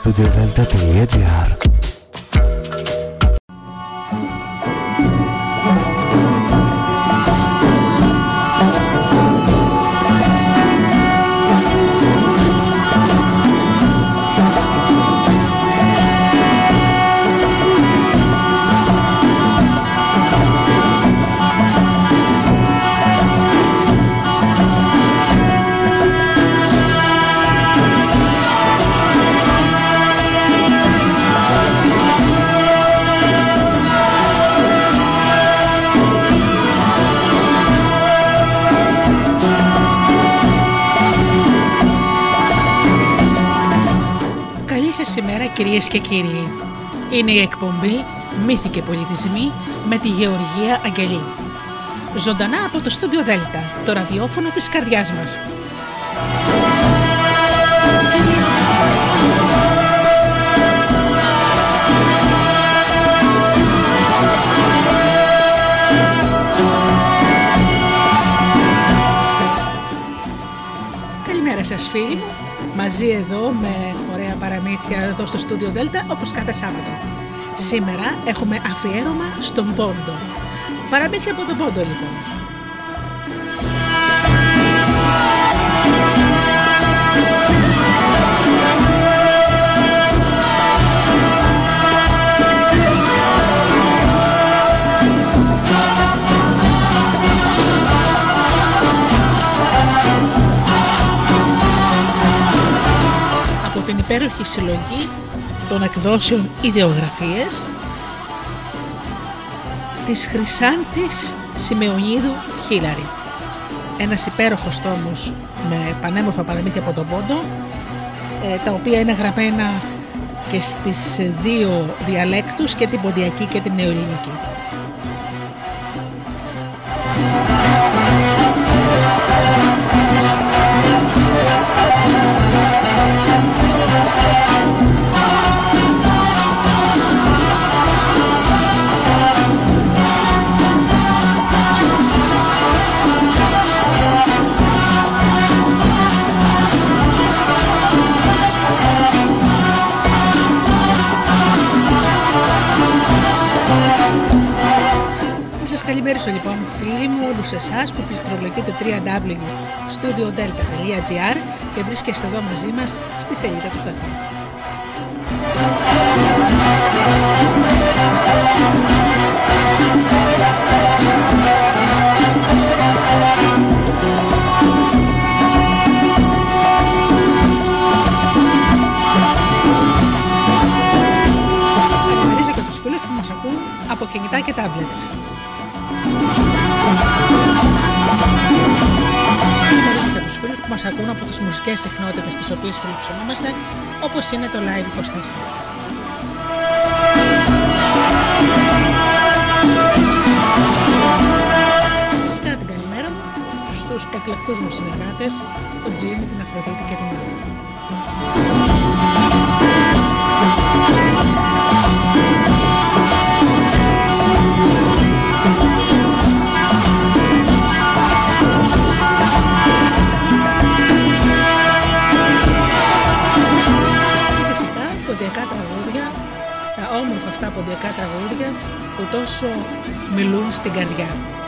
studio Delta 3 e και κύριοι. Είναι η εκπομπή «Μύθοι και πολιτισμοί» με τη Γεωργία Αγγελή. Ζωντανά από το στούντιο Δέλτα, το ραδιόφωνο της καρδιάς μας. Καλημέρα σας φίλοι μου, μαζί εδώ με παραμύθια εδώ στο στούντιο Δέλτα όπως κάθε Σάββατο. Σήμερα έχουμε αφιέρωμα στον Πόντο. Παραμύθια από τον Πόντο λοιπόν. Υπέροχη συλλογή των εκδόσεων ιδεογραφίες της Χρυσάντης Σιμεωνίδου Χίλαρη. Ένας υπέροχος τόμος με πανέμορφα παραμύθια από τον Πόντο, ε, τα οποία είναι γραμμένα και στις δύο διαλέκτους και την ποντιακή και την νεοελληνική. Καλημέρισω λοιπόν φίλοι μου όλους εσάς που πληκτρολογείτε www.studiodelta.gr και βρίσκεστε εδώ μαζί μας στη σελίδα του σταθμού. Καλημερίζω και τους φίλους που μας ακούν από κινητά και tablets. Και τους φίλους που μας ακούν από τις μουσικές συχνότητες τις οποίες φιλοξενούμαστε, όπως είναι το Live 24. Φυσικά την καλημέρα μου στους εκλεκτούς μου συνεργάτες, τον Τζίμι, την Αφροδίτη και την Άννα. Μιλούν στην καρδιά.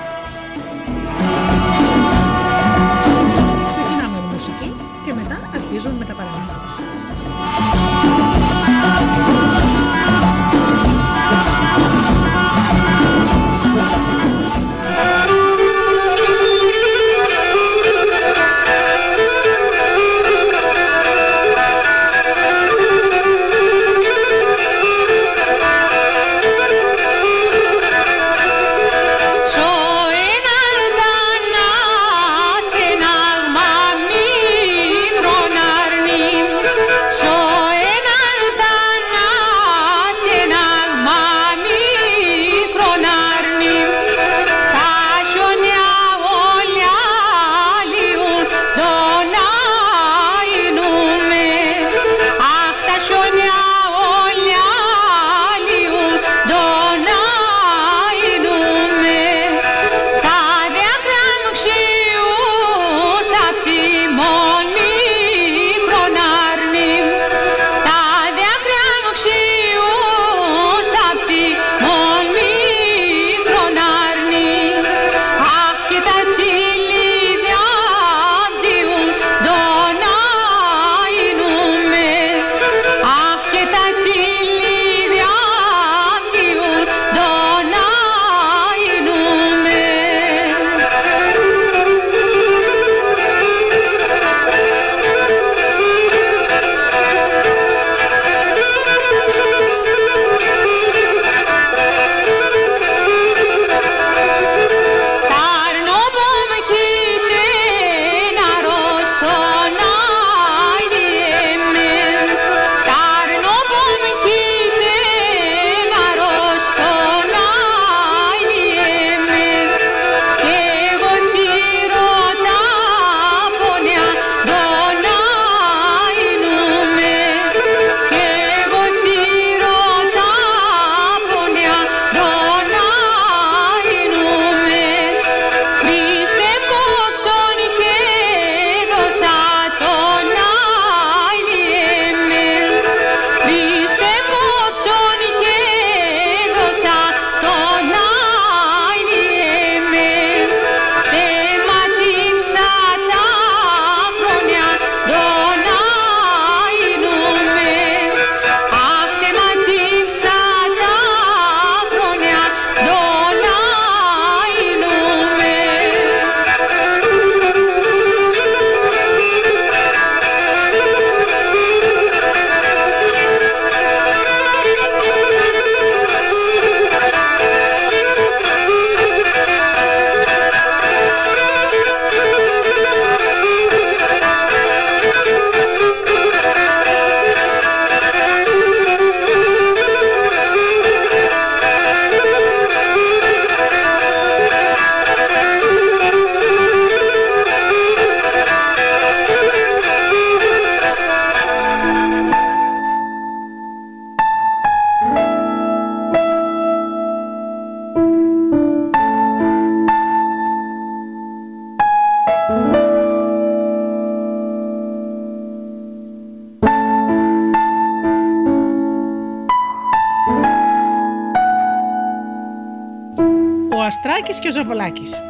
Αστράκης και ο Ζαβολάκης.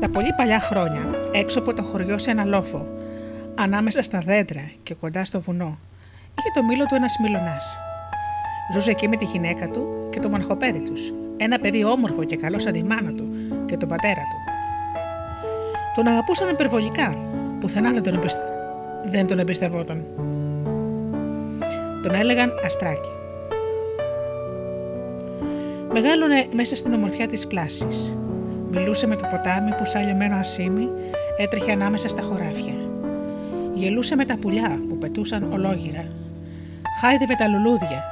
Τα πολύ παλιά χρόνια, έξω από το χωριό σε ένα λόφο, ανάμεσα στα δέντρα και κοντά στο βουνό, είχε το μήλο του ένας μιλονά. Ζούσε εκεί με τη γυναίκα του και το μοναχοπέδι τους, ένα παιδί όμορφο και καλό σαν τη μάνα του και τον πατέρα του. Τον αγαπούσαν υπερβολικά, πουθενά δεν τον, εμπιστε... δεν τον εμπιστευόταν. Τον έλεγαν Αστράκη. Μεγάλωνε μέσα στην ομορφιά της πλάσης. Μιλούσε με το ποτάμι που σαν λιωμένο ασίμι έτρεχε ανάμεσα στα χωράφια. Γελούσε με τα πουλιά που πετούσαν ολόγυρα. Χάιδευε τα λουλούδια.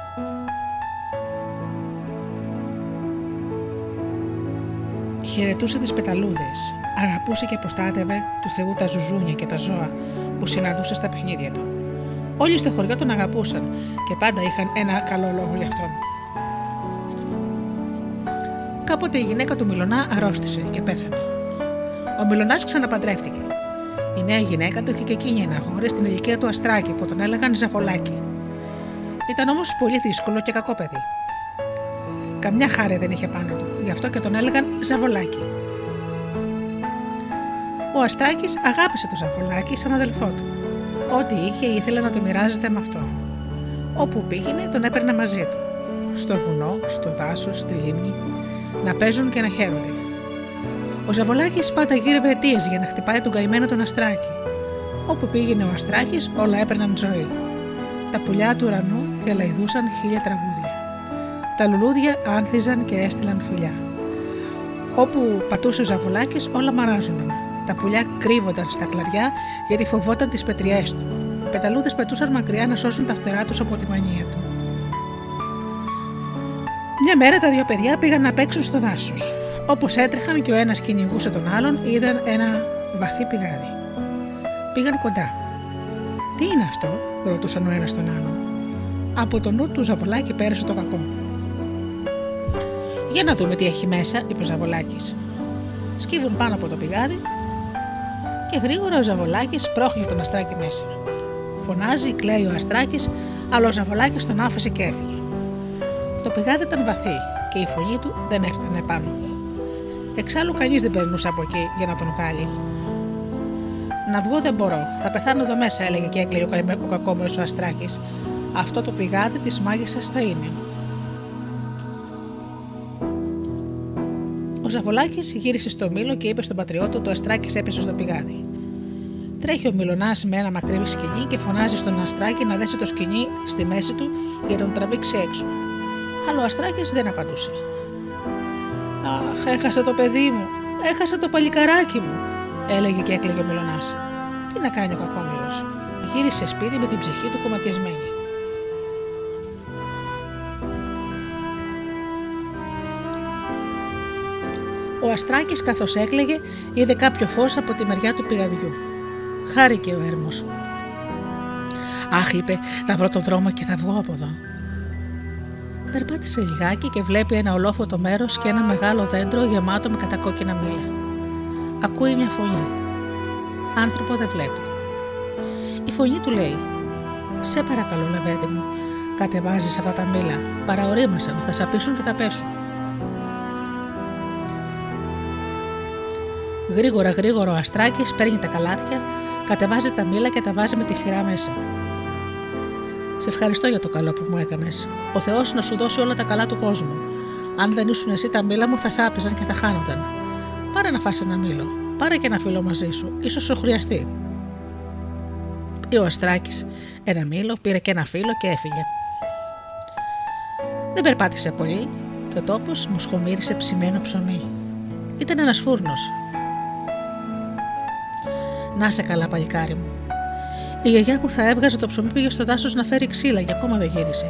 Χαιρετούσε τις πεταλούδες. Αγαπούσε και προστάτευε του Θεού τα ζουζούνια και τα ζώα που συναντούσε στα παιχνίδια του. Όλοι στο χωριό τον αγαπούσαν και πάντα είχαν ένα καλό λόγο γι' αυτόν. Κάποτε η γυναίκα του Μιλονά αρρώστησε και πέθανε. Ο Μιλονά ξαναπαντρεύτηκε. Η νέα γυναίκα του είχε και εκείνη ένα αγόρι στην ηλικία του Αστράκη που τον έλεγαν Ζαφολάκη. Ήταν όμως πολύ δύσκολο και κακό παιδί. Καμιά χάρη δεν είχε πάνω του, γι' αυτό και τον έλεγαν Ζαβολάκη. Ο Αστράκης αγάπησε τον Ζαβολάκη σαν αδελφό του. Ό,τι είχε ήθελε να το μοιράζεται με αυτό. Όπου πήγαινε τον έπαιρνε μαζί του. Στο βουνό, στο δάσος, στη λίμνη, να παίζουν και να χαίρονται. Ο Ζαβολάκης πάντα γύρευε αιτίες για να χτυπάει τον καημένο τον Αστράκη. Όπου πήγαινε ο Αστράκης, όλα έπαιρναν ζωή. Τα πουλιά του ουρανού διαλαϊδούσαν χίλια τραγούδια. Τα λουλούδια άνθιζαν και έστειλαν φιλιά. Όπου πατούσε ο Ζαβολάκης, όλα μαράζονταν. Τα πουλιά κρύβονταν στα κλαδιά γιατί φοβόταν τις πετριές του. Οι πεταλούδες πετούσαν μακριά να σώσουν τα φτερά τους από τη μανία του. Μια μέρα τα δύο παιδιά πήγαν να παίξουν στο δάσος. Όπως έτρεχαν και ο ένας κυνηγούσε τον άλλον, είδαν ένα βαθύ πηγάδι. Πήγαν κοντά. Τι είναι αυτό, ρωτούσαν ο ένας τον άλλον. Από το νου του Ζαβολάκη πέρασε το κακό. Για να δούμε τι έχει μέσα, είπε ο Ζαβολάκης. Σκύβουν πάνω από το πηγάδι και γρήγορα ο Ζαβολάκης πρόχλει τον αστράκι μέσα. Φωνάζει, κλαίει ο αστράκι, αλλά ο Ζαβολάκης τον άφησε και έφυγε. Το πηγάδι ήταν βαθύ και η φωνή του δεν έφτανε πάνω. Εξάλλου κανείς δεν περνούσε από εκεί για να τον βγάλει. Να βγω δεν μπορώ, θα πεθάνω εδώ μέσα, έλεγε και έκλαιγε ο κακόμερο ο Αστράκης. Αυτό το πηγάδι της μάγισσας θα είναι. Ο Ζαβολάκης γύρισε στο μήλο και είπε στον πατριώτη του: Αστράκης έπεσε στο πηγάδι. Τρέχει ο Μιλονά με ένα μακρύ σκηνή και φωνάζει στον Αστράκη να δέσει το σκηνή στη μέση του για να τον τραβήξει έξω. Αλλά ο Αστράκη δεν απαντούσε. Αχ, έχασα το παιδί μου, έχασα το παλικαράκι μου, έλεγε και έκλαιγε ο Μιλονά. Τι να κάνει ο κακόμοιρος. Γύρισε σπίτι με την ψυχή του κομματιασμένη. Ο Αστράκης, καθώς έκλαιγε, είδε κάποιο φως από τη μεριά του πηγαδιού. Χάρηκε ο έρμος. Αχ, είπε, θα βρω το δρόμο και θα βγω από εδώ. Περπάτησε λιγάκι και βλέπει ένα ολόφωτο μέρος και ένα μεγάλο δέντρο γεμάτο με κατακόκκινα μήλα. Ακούει μια φωνή. Άνθρωπο δεν βλέπει. Η φωνή του λέει: Σε παρακαλώ, λαβέντε μου, κατεβάζεις αυτά τα μήλα. Παραορίμασαν, θα σαπίσουν και θα πέσουν. Γρήγορα, γρήγορα ο Αστράκης παίρνει τα καλάθια, κατεβάζει τα μήλα και τα βάζει με τη σειρά μέσα. Σε ευχαριστώ για το καλό που μου έκανες. Ο Θεός να σου δώσει όλα τα καλά του κόσμου. Αν δεν ήσουν εσύ, τα μήλα μου θα σάπιζαν και θα χάνονταν. Πάρε να φας ένα μήλο. Πάρε και ένα φίλο μαζί σου. σω σου χρειαστεί. Ή ο Αστράκης ένα μήλο, πήρε και ένα φίλο και έφυγε. Δεν περπάτησε πολύ και ο τόπος μου σχομίρισε ψημένο ψωμί. Ήταν ένας φούρνος. Να σε καλά, παλικάρι μου. Η γιαγιά που θα έβγαζε το ψωμί πήγε στο δάσος να φέρει ξύλα και ακόμα δεν γύρισε.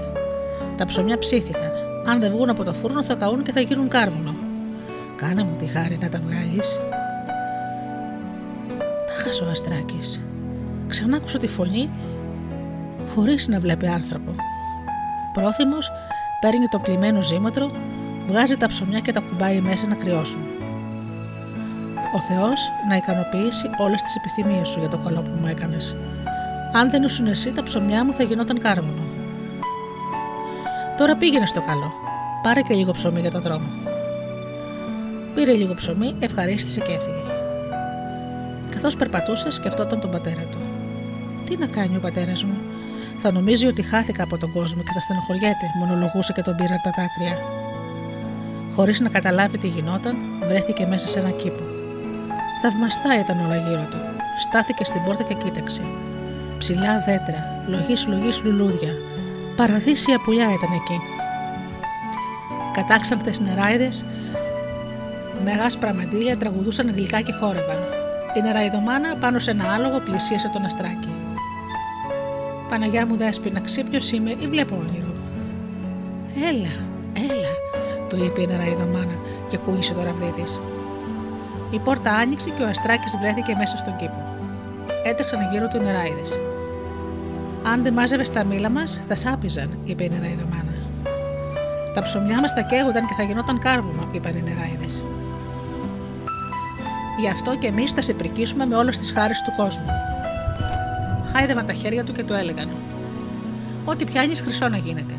Τα ψωμιά ψήθηκαν. Αν δεν βγουν από το φούρνο θα καούν και θα γίνουν κάρβουνο. Κάνε μου τη χάρη να τα βγάλεις. Τα χάσω ο Αστράκης. Ξανά άκουσα τη φωνή χωρίς να βλέπει άνθρωπο. Πρόθυμος παίρνει το πλημμένο ζύματρο, βγάζει τα ψωμιά και τα κουμπάει μέσα να κρυώσουν. Ο Θεός να ικανοποιήσει όλες τις επιθυμίες σου για το καλό που μου έκανες. Αν δεν ήσουν εσύ, τα ψωμιά μου θα γινόταν κάρβουνο. Τώρα πήγαινε στο καλό. Πάρε και λίγο ψωμί για τον δρόμο. Πήρε λίγο ψωμί, ευχαρίστησε και έφυγε. Καθώς περπατούσες, σκεφτόταν τον πατέρα του. Τι να κάνει ο πατέρας μου, θα νομίζει ότι χάθηκα από τον κόσμο και θα στενοχωριέται, μονολογούσε και τον πήραν τα δάκρυα. Χωρίς να καταλάβει τι γινόταν, βρέθηκε μέσα σε ένα κήπο. Θαυμαστά ήταν όλα γύρω του. Στάθηκε στην πόρτα και κοίταξε. Ψηλά δέντρα, λογή λογή λουλούδια. Παραδείσια πουλιά ήταν εκεί. Κατάξανθες νεράιδες με άσπρα μαντήλια τραγουδούσαν γλυκά και χόρευαν. Η νεραϊδομάνα πάνω σε ένα άλογο πλησίασε τον αστράκι. Παναγιά μου δέσποινα, ξύπνιος είμαι ή βλέπω όνειρο. Έλα, έλα, του είπε η νεραϊδομάνα και κούγησε το ραβδί της. Η πόρτα άνοιξε και ο Αστράκης βρέθηκε μέσα στον κήπο. Έτρεξαν γύρω του νεράιδες. Αν δεν μάζευες τα μήλα μας, θα σάπιζαν, είπε η νεραϊδομάνα. Τα ψωμιά μας τα καίγονταν και θα γινόταν κάρβουνο, είπαν οι νεράιδες. Γι' αυτό και εμείς θα σε πρικίσουμε με όλες τις χάρε του κόσμου. Χάιδευαν τα χέρια του και του έλεγαν: Ό,τι πιάνεις, χρυσό να γίνεται.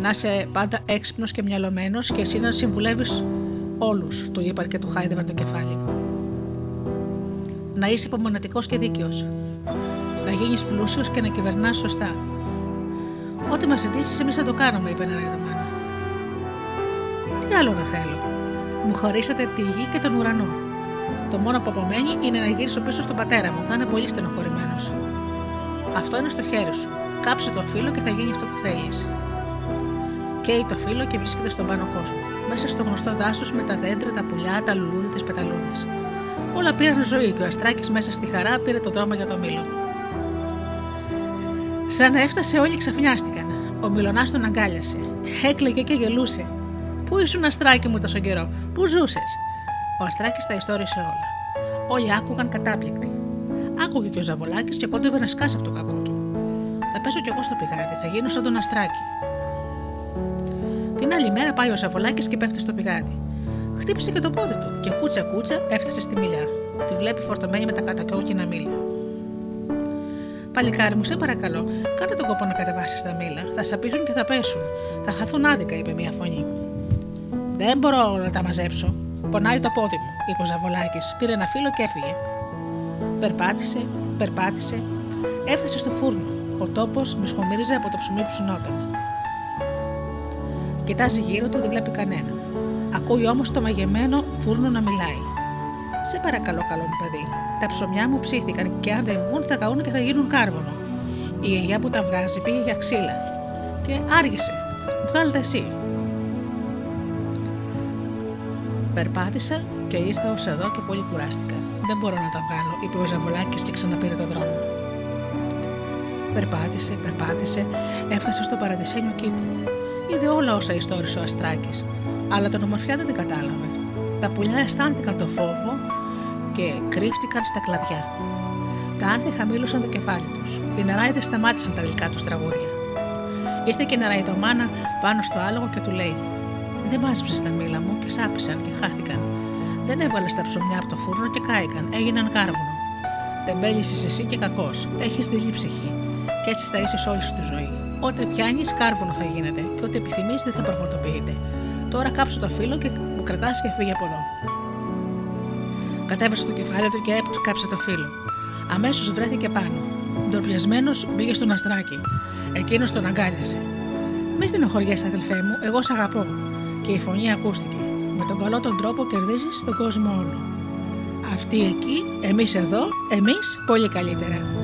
Να είσαι πάντα έξυπνος και μυαλωμένος και εσύ να συμβουλεύεις όλους, του είπαν και του χάιδευαν το κεφάλι. Να είσαι υπομονετικός και δίκαιος. Να γίνεις πλούσιος και να κυβερνάς σωστά. Ό,τι μας ζητήσεις, εμείς θα το κάνουμε, είπε ένα Μάνα. Τι άλλο να θέλω; Μου χωρίσατε τη γη και τον ουρανό. Το μόνο που απομένει είναι να γυρίσω πίσω στον πατέρα μου. Θα είναι πολύ στενοχωρημένος. Αυτό είναι στο χέρι σου. Κάψε το φύλλο και θα γίνει αυτό που θέλεις. Καίει το φύλλο και βρίσκεται στον πάνω κόσμο. Μέσα στο γνωστό δάσος με τα δέντρα, τα πουλιά, τα λουλούδια, τις πεταλούδες. Όλα πήραν ζωή και ο Αστράκης μέσα στη χαρά πήρε τον δρόμο για το μήλο. Σαν να έφτασε, όλοι ξαφνιάστηκαν. Ο Μιλονάς τον αγκάλιασε. Έκλαιγε και γελούσε. Πού ήσουν, Αστράκη μου, τόσο καιρό, πού ζούσες; Ο Αστράκης τα ιστόρισε όλα. Όλοι άκουγαν κατάπληκτοι. Άκουγε και ο Ζαβολάκης και κόντευε να σκάσει από το κακό του. Θα πέσω κι εγώ στο πηγάδι, θα γίνω σαν τον Αστράκη. Την άλλη μέρα πάει ο Ζαβολάκης και πέφτει στο πηγάδι. Χτύπησε και το πόδι του και κούτσα κούτσα έφτασε στη μιλιά. Τη βλέπει φορτωμένη με τα κατακόκκινα μήλα. Παλικάρι μου, σε παρακαλώ, κάνε τον κόπο να κατεβάσεις τα μήλα. Θα σαπίζουν και θα πέσουν. Θα χαθούν άδικα, είπε μια φωνή. Δεν μπορώ να τα μαζέψω. Πονάει το πόδι μου, είπε ο Ζαβολάκης. Πήρε ένα φύλλο και έφυγε. Περπάτησε, περπάτησε, έφτασε στο φούρνο. Ο τόπος μισχομύριζε από το ψωμί που συνόταν. Κοιτάζει γύρω του, δεν βλέπει κανένα. Ακούει όμως το μαγεμένο φούρνο να μιλάει. Σε παρακαλώ, καλό μου παιδί. Τα ψωμιά μου ψήθηκαν και αν δεν βγουν θα καούν και θα γίνουν κάρβονο. Η γιαγιά που τα βγάζει πήγε για ξύλα. Και άργησε. Βγάλτε εσύ. Περπάτησα και ήρθα ως εδώ και πολύ κουράστηκα. Δεν μπορώ να τα βγάλω, είπε ο Ζαβολάκης και ξαναπήρε τον δρόμο. Περπάτησε, περπάτησε, έφτασε στο παραδεισένιο κήπο. Είδε όλα όσα ιστόρισε ο Αστράκης, αλλά την ομορφιά δεν την κατάλαβε. Τα πουλιά αισθάνθηκαν το φόβο και κρύφτηκαν στα κλαδιά. Τα άρθια χαμήλωσαν το κεφάλι τους. Οι νεράιδε σταμάτησαν τα γλυκά τους τραγούδια. Ήρθε και η νεραϊδομάνα πάνω στο άλογο και του λέει: Δεν μάζεψε τα μήλα μου και σάπησαν και χάθηκαν. Δεν έβαλες τα ψωμιά από το φούρνο και κάηκαν, έγιναν κάρβουνο. Τεμπέλησε εσύ και κακός. Έχεις δειλή ψυχή. Και έτσι θα είσαι όλη τη ζωή. Ό,τι πιάνεις, κάρβουνο θα γίνεται και ό,τι επιθυμείς δεν θα πραγματοποιείται. Τώρα κάψω το φύλλο και μου κρατάς και φύγει από εδώ. Κατέβασε το κεφάλι του και έκαψε το φύλλο. Αμέσως βρέθηκε πάνω. Ντροπιασμένος μπήκε στον αστράκι. Εκείνος τον αγκάλιασε. Μη στενοχωριέσαι, αδελφέ μου, εγώ σ' αγαπώ. Και η φωνή ακούστηκε. Με τον καλό τον τρόπο κερδίζεις τον κόσμο όλο. Αυτοί εκεί, εμείς εδώ, εμείς πολύ καλύτερα.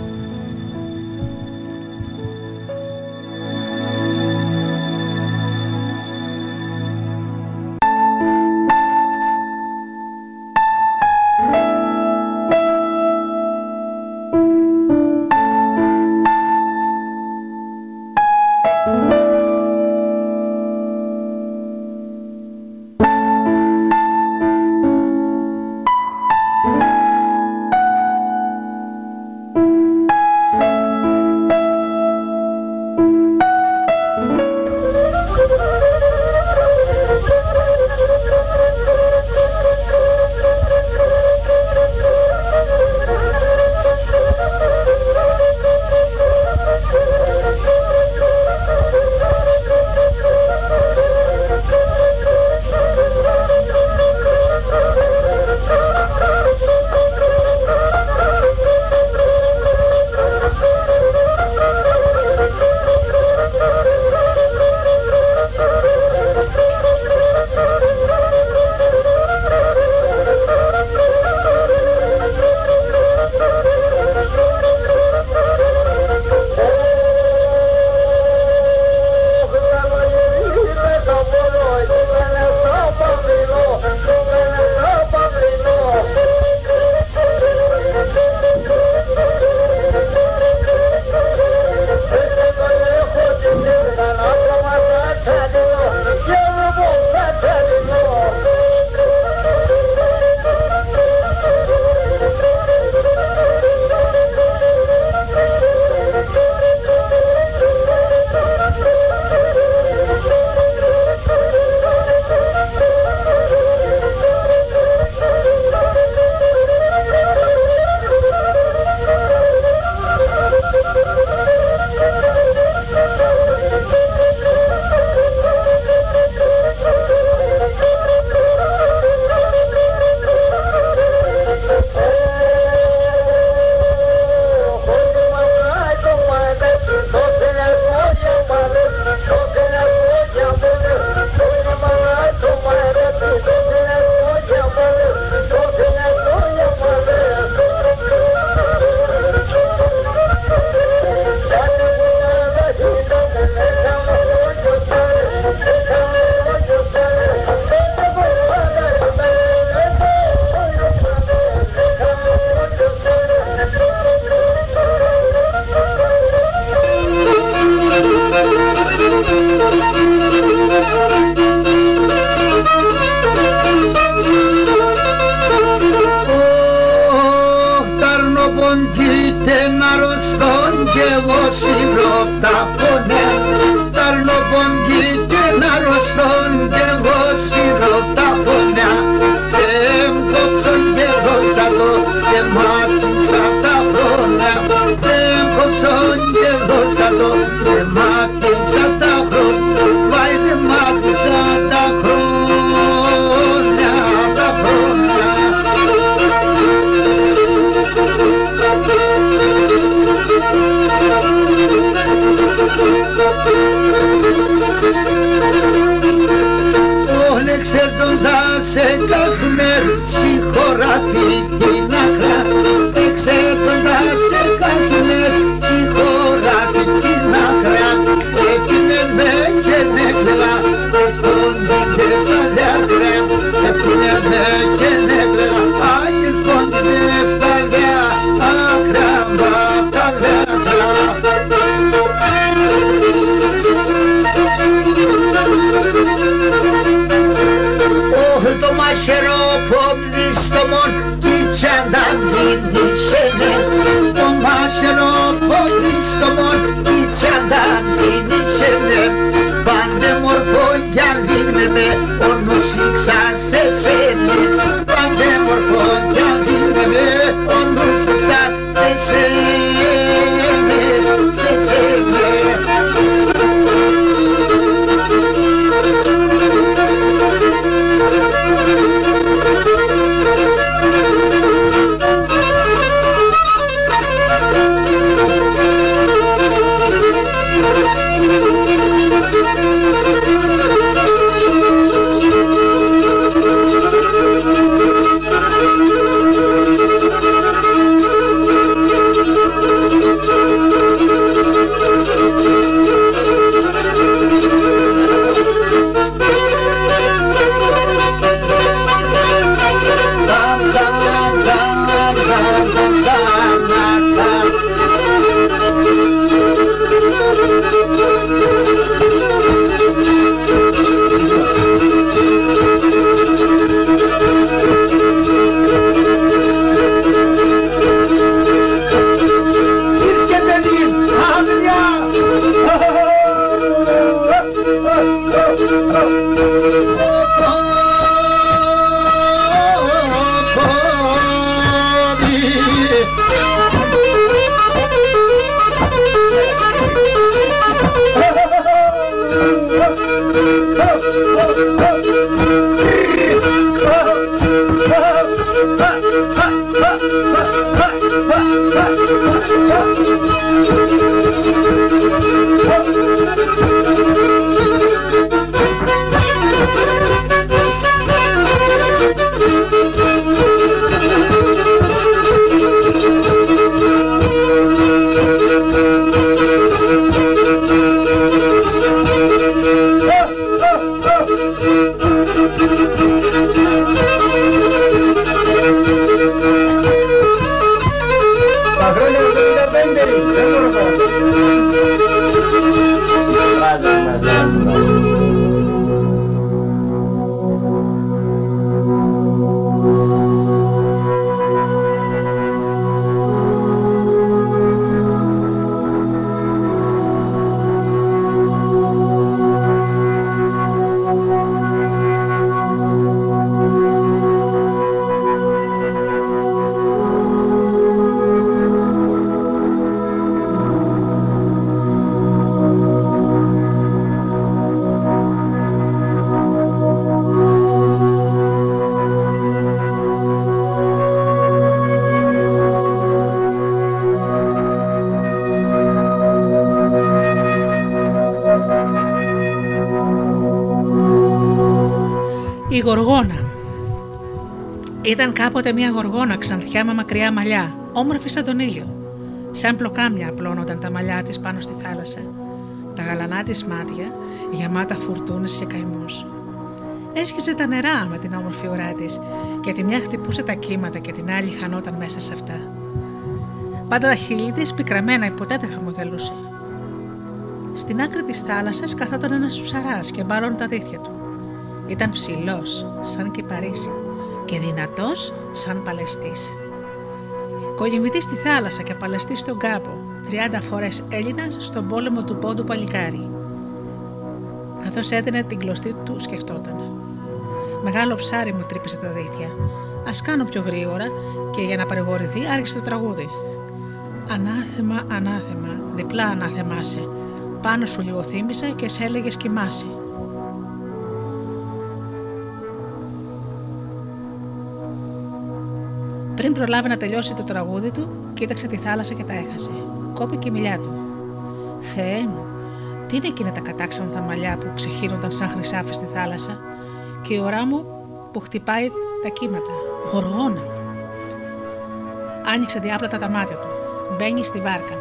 Κάποτε μια γοργόνα ξανθιά με μακριά μαλλιά, όμορφη σαν τον ήλιο. Σαν πλοκάμια απλώνονταν τα μαλλιά της πάνω στη θάλασσα. Τα γαλανά της μάτια γεμάτα φουρτούνες και καημού. Έσχιζε τα νερά με την όμορφη ουρά της και τη μια χτυπούσε τα κύματα και την άλλη χανόταν μέσα σε αυτά. Πάντα τα χείλη της πικραμένα ποτέ δεν χαμογελούσε. Στην άκρη της θάλασσας καθόταν ένας ψαράς και μπάλωνε τα δίχτυα του. Ήταν ψηλός, σαν κυπαρίσι, και δυνατός σαν παλαιστής. Κολυμβητή στη θάλασσα και απαλαστή στον κάπο, 30 φορές Έλληνας στον πόλεμο του πόντου παλικάρι. Καθώς έδινε την κλωστή του, σκεφτόταν. Μεγάλο ψάρι μου τρύπησε τα δίχτυα. Α κάνω πιο γρήγορα και για να παρηγορηθεί άρχισε το τραγούδι. Ανάθεμα, ανάθεμα, διπλά ανάθεμάσαι. Πάνω σου λίγο θύμισα και σε έλεγες κοιμάσαι. Πριν προλάβει να τελειώσει το τραγούδι του, κοίταξε τη θάλασσα και τα έχασε. Κόπηκε η μιλιά του. Θεέ μου, τι είναι εκείνα τα κατάξανθα μαλλιά που ξεχύνονταν σαν χρυσάφι στη θάλασσα και η ωρά μου που χτυπάει τα κύματα. Γοργόνα. Άνοιξε διάπλατα τα μάτια του. Μπαίνει στη βάρκα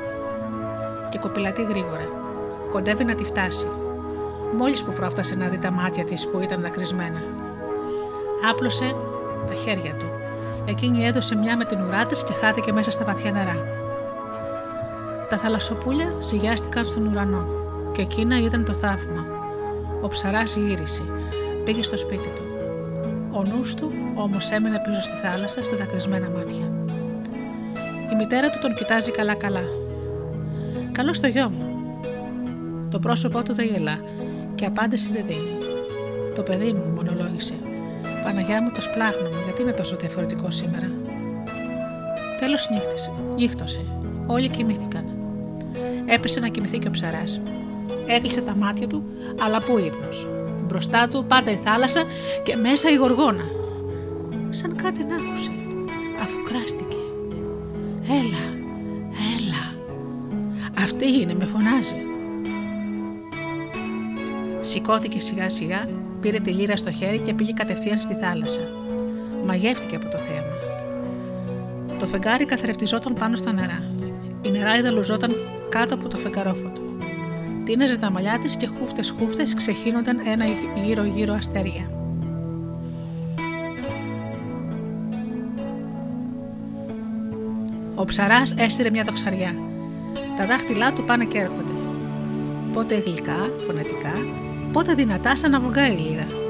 και κοπηλατεί γρήγορα. Κοντεύει να τη φτάσει. Μόλις που πρόφτασε να δει τα μάτια της που ήταν δακρυσμένα. Άπλωσε τα χέρια του Εκείνη έδωσε μια με την ουρά της και χάθηκε μέσα στα βαθιά νερά. Τα θαλασσοπούλια ζυγιάστηκαν στον ουρανό και εκείνα ήταν το θαύμα. Ο ψαράς γύρισε, πήγε στο σπίτι του. Ο νους του όμως έμεινε πίσω στη θάλασσα στα δακρυσμένα μάτια. Η μητέρα του τον κοιτάζει καλά-καλά. Καλό το γιο μου. Το πρόσωπό του δεν γελά και απάντηση δεν δίνει. Το παιδί μου μονολόγησε. Παναγιά μου το σπλάχνο μου, γιατί είναι τόσο διαφορετικό σήμερα; Τέλος νύχτησε. Νύχτωσε. Όλοι κοιμήθηκαν. Έπεσε να κοιμηθεί και ο ψαράς. Έκλεισε τα μάτια του, αλλά πού ύπνος; Μπροστά του πάντα η θάλασσα και μέσα η γοργόνα. Σαν κάτι να άκουσε, αφού κράστηκε. Έλα, έλα. Αυτή είναι, με φωνάζει. Σηκώθηκε σιγά σιγά πήρε τη λύρα στο χέρι και πήγε κατευθείαν στη θάλασσα. Μαγεύτηκε από το θέαμα. Το φεγγάρι καθρεφτιζόταν πάνω στα νερά. Η νεράιδα λουζόταν κάτω από το φεγγαρόφωτο. Τίναζε τα μαλλιά της και χούφτες χούφτες ξεχύνονταν ένα γύρω-γύρω αστέρια. Ο ψαράς έστειλε μια δοξαριά. Τα δάχτυλά του πάνε και έρχονται. Πότε γλυκά, φωνετικά, πότε δυνατά σαν να βογκάει η λίρα.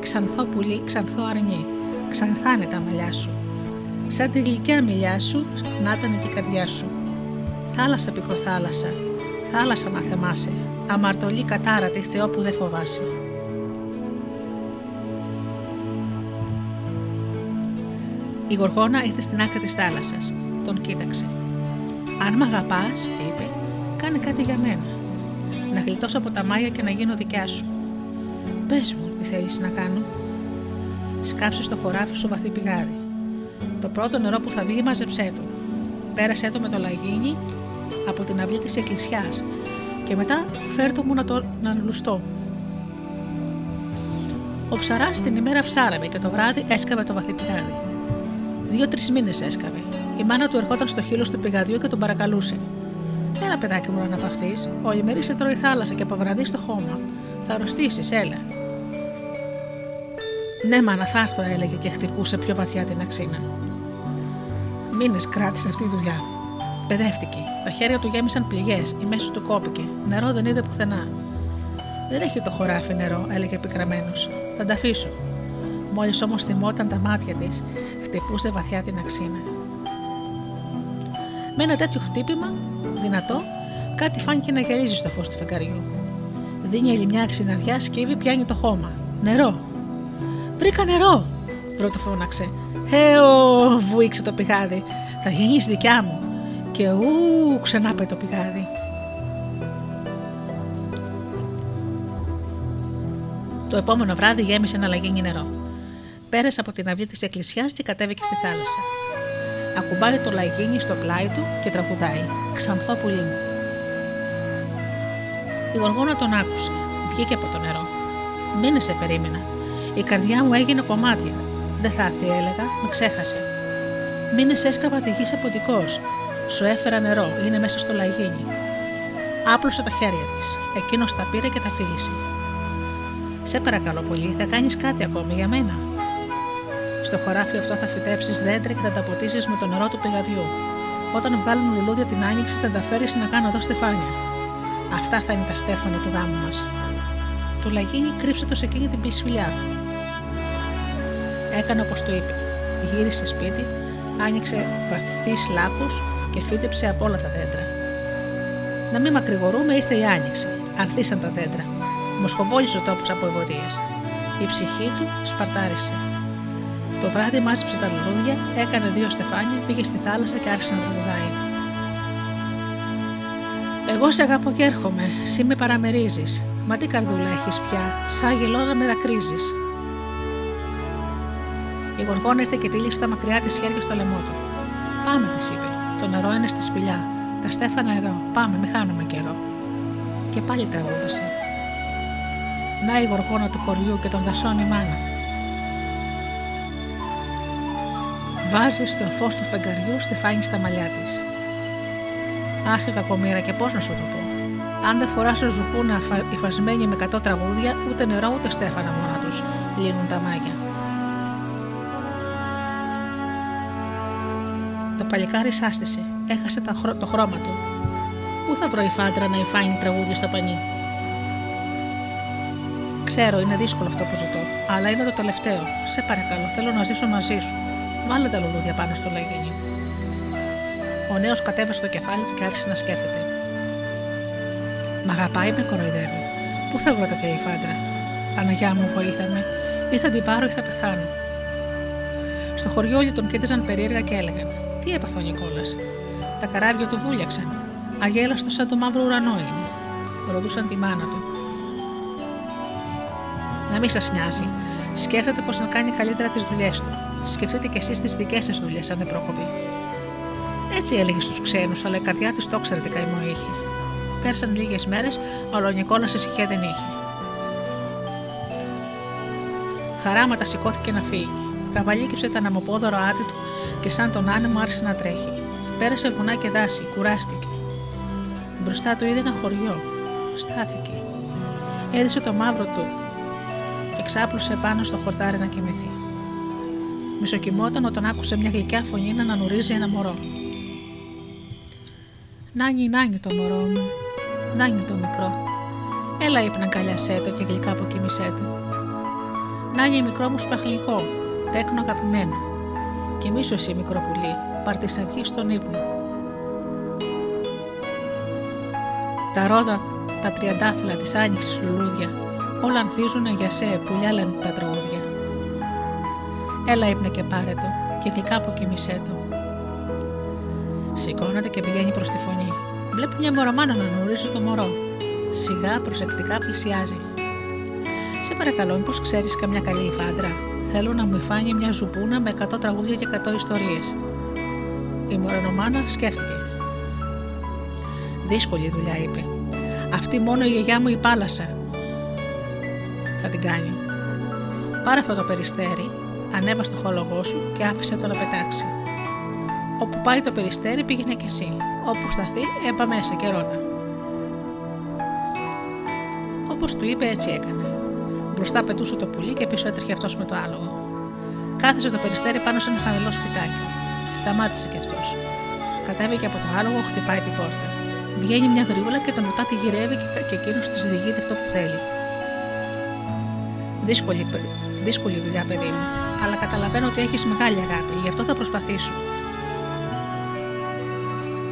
Ξανθό πουλί, ξανθό αρνί, ξανθάνε τα μαλλιά σου. Σαν τη γλυκιά μιλιά σου, να ήταν και η καρδιά σου. Θάλασσα πικροθάλασσα, θάλασσα να θεμάσαι, αμαρτωλή κατάρατη Θεό που δεν φοβάσαι. Η γοργόνα ήρθε στην άκρη της θάλασσας. Τον κοίταξε. «Αν μ' αγαπάς», είπε, «κάνε κάτι για μένα να γλιτώσω από τα μάγια και να γίνω δικιά σου. Πες μου, τι θέλεις να κάνω. Σκάψε στο χωράφι σου βαθύ πηγάδι. Το πρώτο νερό που θα βγει, μαζεψέ το. Πέρασέ το με το λαγίνι από την αυλή της εκκλησιάς και μετά φέρ μου να το να λουστώ. Ο ψαρά την ημέρα ψάραμε και το βράδυ έσκαβε το βαθύ πηγάδι. Δύο-τρεις μήνες έσκαβε. Η μάνα του ερχόταν στο χείλος του πηγαδιού και τον παρακαλούσε. Έλα, παιδάκι μου, να αναπαυθείς. Όλη μερή σε τρώει θάλασσα και αποβραδεί στο χώμα. Θα αρρωστήσεις, έλα. Ναι, μάνα, θα έρθω, έλεγε και χτυπούσε πιο βαθιά την αξίνα. Μήνες κράτησε αυτή η δουλειά. Παιδεύτηκε. Τα χέρια του γέμισαν πληγές, η μέση του κόπηκε. Νερό δεν είδε πουθενά. Δεν έχει το χωράφι νερό, έλεγε πικραμένο. Θα τα αφήσω. Μόλις όμως θυμόταν τα μάτια της, χτυπούσε βαθιά την αξίνα. Με ένα τέτοιο χτύπημα δυνατό, κάτι φάνηκε να γυαλίζει στο φως του φεγγαριού. Δίνει ελιμιά ξυναριά, σκύβει, πιάνει το χώμα. Νερό. Βρήκα νερό! Πρώτο φώναξε. Έω, βουήξε το πηγάδι. Θα γίνει δικιά μου. Και ου, ξανά πάει το πηγάδι. Το επόμενο βράδυ γέμισε ένα λαγίνι νερό. Πέρασε από την αυλή της εκκλησιάς και κατέβηκε στη θάλασσα. Ακουμπάει το λαγίνι στο πλάι του και τραγουδάει. Ξανθό πουλί μου. Η γοργόνα τον άκουσε. Βγήκε από το νερό. Μείνε σε περίμενα. Η καρδιά μου έγινε κομμάτια. Δεν θα έρθει, έλεγα, με ξέχασε. Μήνες έσκαβα τη γη αποδικό. Σου έφερα νερό, είναι μέσα στο λαγίνι. Άπλωσε τα χέρια της. Εκείνος τα πήρε και τα φίλησε. Σε παρακαλώ πολύ, θα κάνεις κάτι ακόμη για μένα. Στο χωράφι αυτό θα φυτέψεις δέντρα και θα τα ποτίσει με το νερό του πηγαδιού. Όταν βγάλουν λουλούδια την άνοιξη, θα τα φέρεις να κάνω εδώ στεφάνια. Αυτά θα είναι τα στέφανα του γάμου μας. Το λαγίνι κρύψε το σε εκείνη την πισουλιά. Έκανε όπως το είπε. Γύρισε σπίτι, άνοιξε βαθύς λάκους και φύτεψε από όλα τα δέντρα. Να μην μακρηγορούμε, ήρθε η άνοιξη. Ανθίσαν τα δέντρα. Μοσχοβόλησε ο τόπος από ευωδίε. Η ψυχή του σπαρτάρισε. Το βράδυ μάζεψε τα λουλούδια, έκανε δύο στεφάνια, πήγε στη θάλασσα και άρχισε να τραγουδάει. Εγώ σε αγαπώ και έρχομαι, σύ με παραμερίζεις. Μα τι καρδούλα έχεις πια, σαν γελό να με δακρύζεις. Η γοργόνα ήρθε και τύλιξε τα μακριά της χέρια στο λαιμό του. Πάμε, της είπε. Το νερό είναι στη σπηλιά. Τα στέφανα εδώ. Πάμε, μη χάνουμε καιρό. Και πάλι τραγούδησε. Να η γοργόνα του χωριού και των δασών η μάνα. Βάζει στο φως του φεγγαριού στεφάνι στα μαλλιά της. Αχ, κακομήρα, και πώς να σου το πω. Αν δεν φοράς ζουπούνα υφασμένη με 100 τραγούδια, ούτε νερό ούτε στέφανα μόνα τους λύνουν τα μάγια. Παλικάρι σάστησε, έχασε το χρώμα του. Πού θα βρω η φάντρα να υφάνει τραγούδια στο πανί; Ξέρω, είναι δύσκολο αυτό που ζητώ, αλλά είναι το τελευταίο. Σε παρακαλώ, θέλω να ζήσω μαζί σου. Βάλε τα λουλούδια πάνω στο λαγίνι. Ο νέος κατέβασε το κεφάλι του και άρχισε να σκέφτεται. Μ' αγαπάει, με κοροϊδεύει. Πού θα βρω τέτοια η φάντρα; Παναγιά μου, βοήθα με, ή θα την πάρω ή θα πεθάνω. Στο χωριό όλοι τον κοίταζαν περίεργα και έλεγαν: Τι έπαθε ο Νικόλας; Τα καράβια του βούλιαξαν. Αγέλαστος σαν το μαύρο ουρανό είναι. Ρωτούσαν τη μάνα του. Να μην σας νοιάζει. Σκέφτεται πως να κάνει καλύτερα τις δουλειές του. Σκεφτείτε κι εσείς τις δικές σας δουλειές, αν δεν πρόκοπη. Έτσι έλεγε στους ξένους, αλλά η καρδιά της το ξέρετε τι καημό είχε. Πέρασαν λίγες μέρες, αλλά ο Νικόλας ησυχία δεν είχε. Χαράματα σηκώθηκε να φύγει. Καβαλίκυψε τα αναμοπόδωρο άτι του και σαν τον άνεμο άρχισε να τρέχει. Πέρασε βουνά και δάση, κουράστηκε. Μπροστά του είδε ένα χωριό. Στάθηκε. Έδισε το μαύρο του και ξάπλωσε πάνω στο χορτάρι να κοιμηθεί. Μισοκοιμόταν όταν άκουσε μια γλυκιά φωνή να ανανουρίζει ένα μωρό. Νάνι, νάνι το μωρό μου, νάνι το μικρό. Έλα ύπνα καλιασέ το και γλυκά αποκοιμησέ το. Νάνι μικρό μου σπαχλικό, τέκνο αγαπημένο. Κοιμήσου εσύ μικρό πουλί, παρτισαυγή στον ύπνο. Τα ρόδα, τα τριαντάφυλλα της άνοιξης λουλούδια, όλα ανθίζουν για σε πουλιά λένε τα τραγούδια. Έλα ύπνε και πάρε το και γλυκά αποκοιμησέ το. Σηκώνεται και πηγαίνει προς τη φωνή. Βλέπει μια μωρομάνα να γνωρίζει το μωρό. Σιγά προσεκτικά πλησιάζει. Σε παρακαλώ, μήπως ξέρεις καμιά καλή υφάντρα. Θέλω να μου υφάνει μια ζουπούνα με 100 τραγούδια και 100 ιστορίες. Η μωρονομάνα σκέφτηκε. Δύσκολη δουλειά, είπε. Αυτή μόνο η γιαγιά μου η πάλασα θα την κάνει. Πάρε αυτό το περιστέρι, ανέβα στο χόλογό σου και άφησε το να πετάξει. Όπου πάει το περιστέρι πήγαινε κι εσύ. Όπου σταθεί, έμπα μέσα και ρώτα. Όπως του είπε, έτσι έκανε. Μπροστά πετούσε το πουλί και πίσω έτρεχε αυτός με το άλογο. Κάθισε το περιστέρι πάνω σε ένα χαμηλό σπιτάκι. Σταμάτησε κι αυτός. Κατέβηκε από το άλογο, χτυπάει την πόρτα. Βγαίνει μια γρήγορα και τον ρωτά τη γυρεύει και εκείνος της διηγείται αυτό που θέλει. Δύσκολη, δύσκολη δουλειά, παιδί μου, αλλά καταλαβαίνω ότι έχεις μεγάλη αγάπη, γι' αυτό θα προσπαθήσω.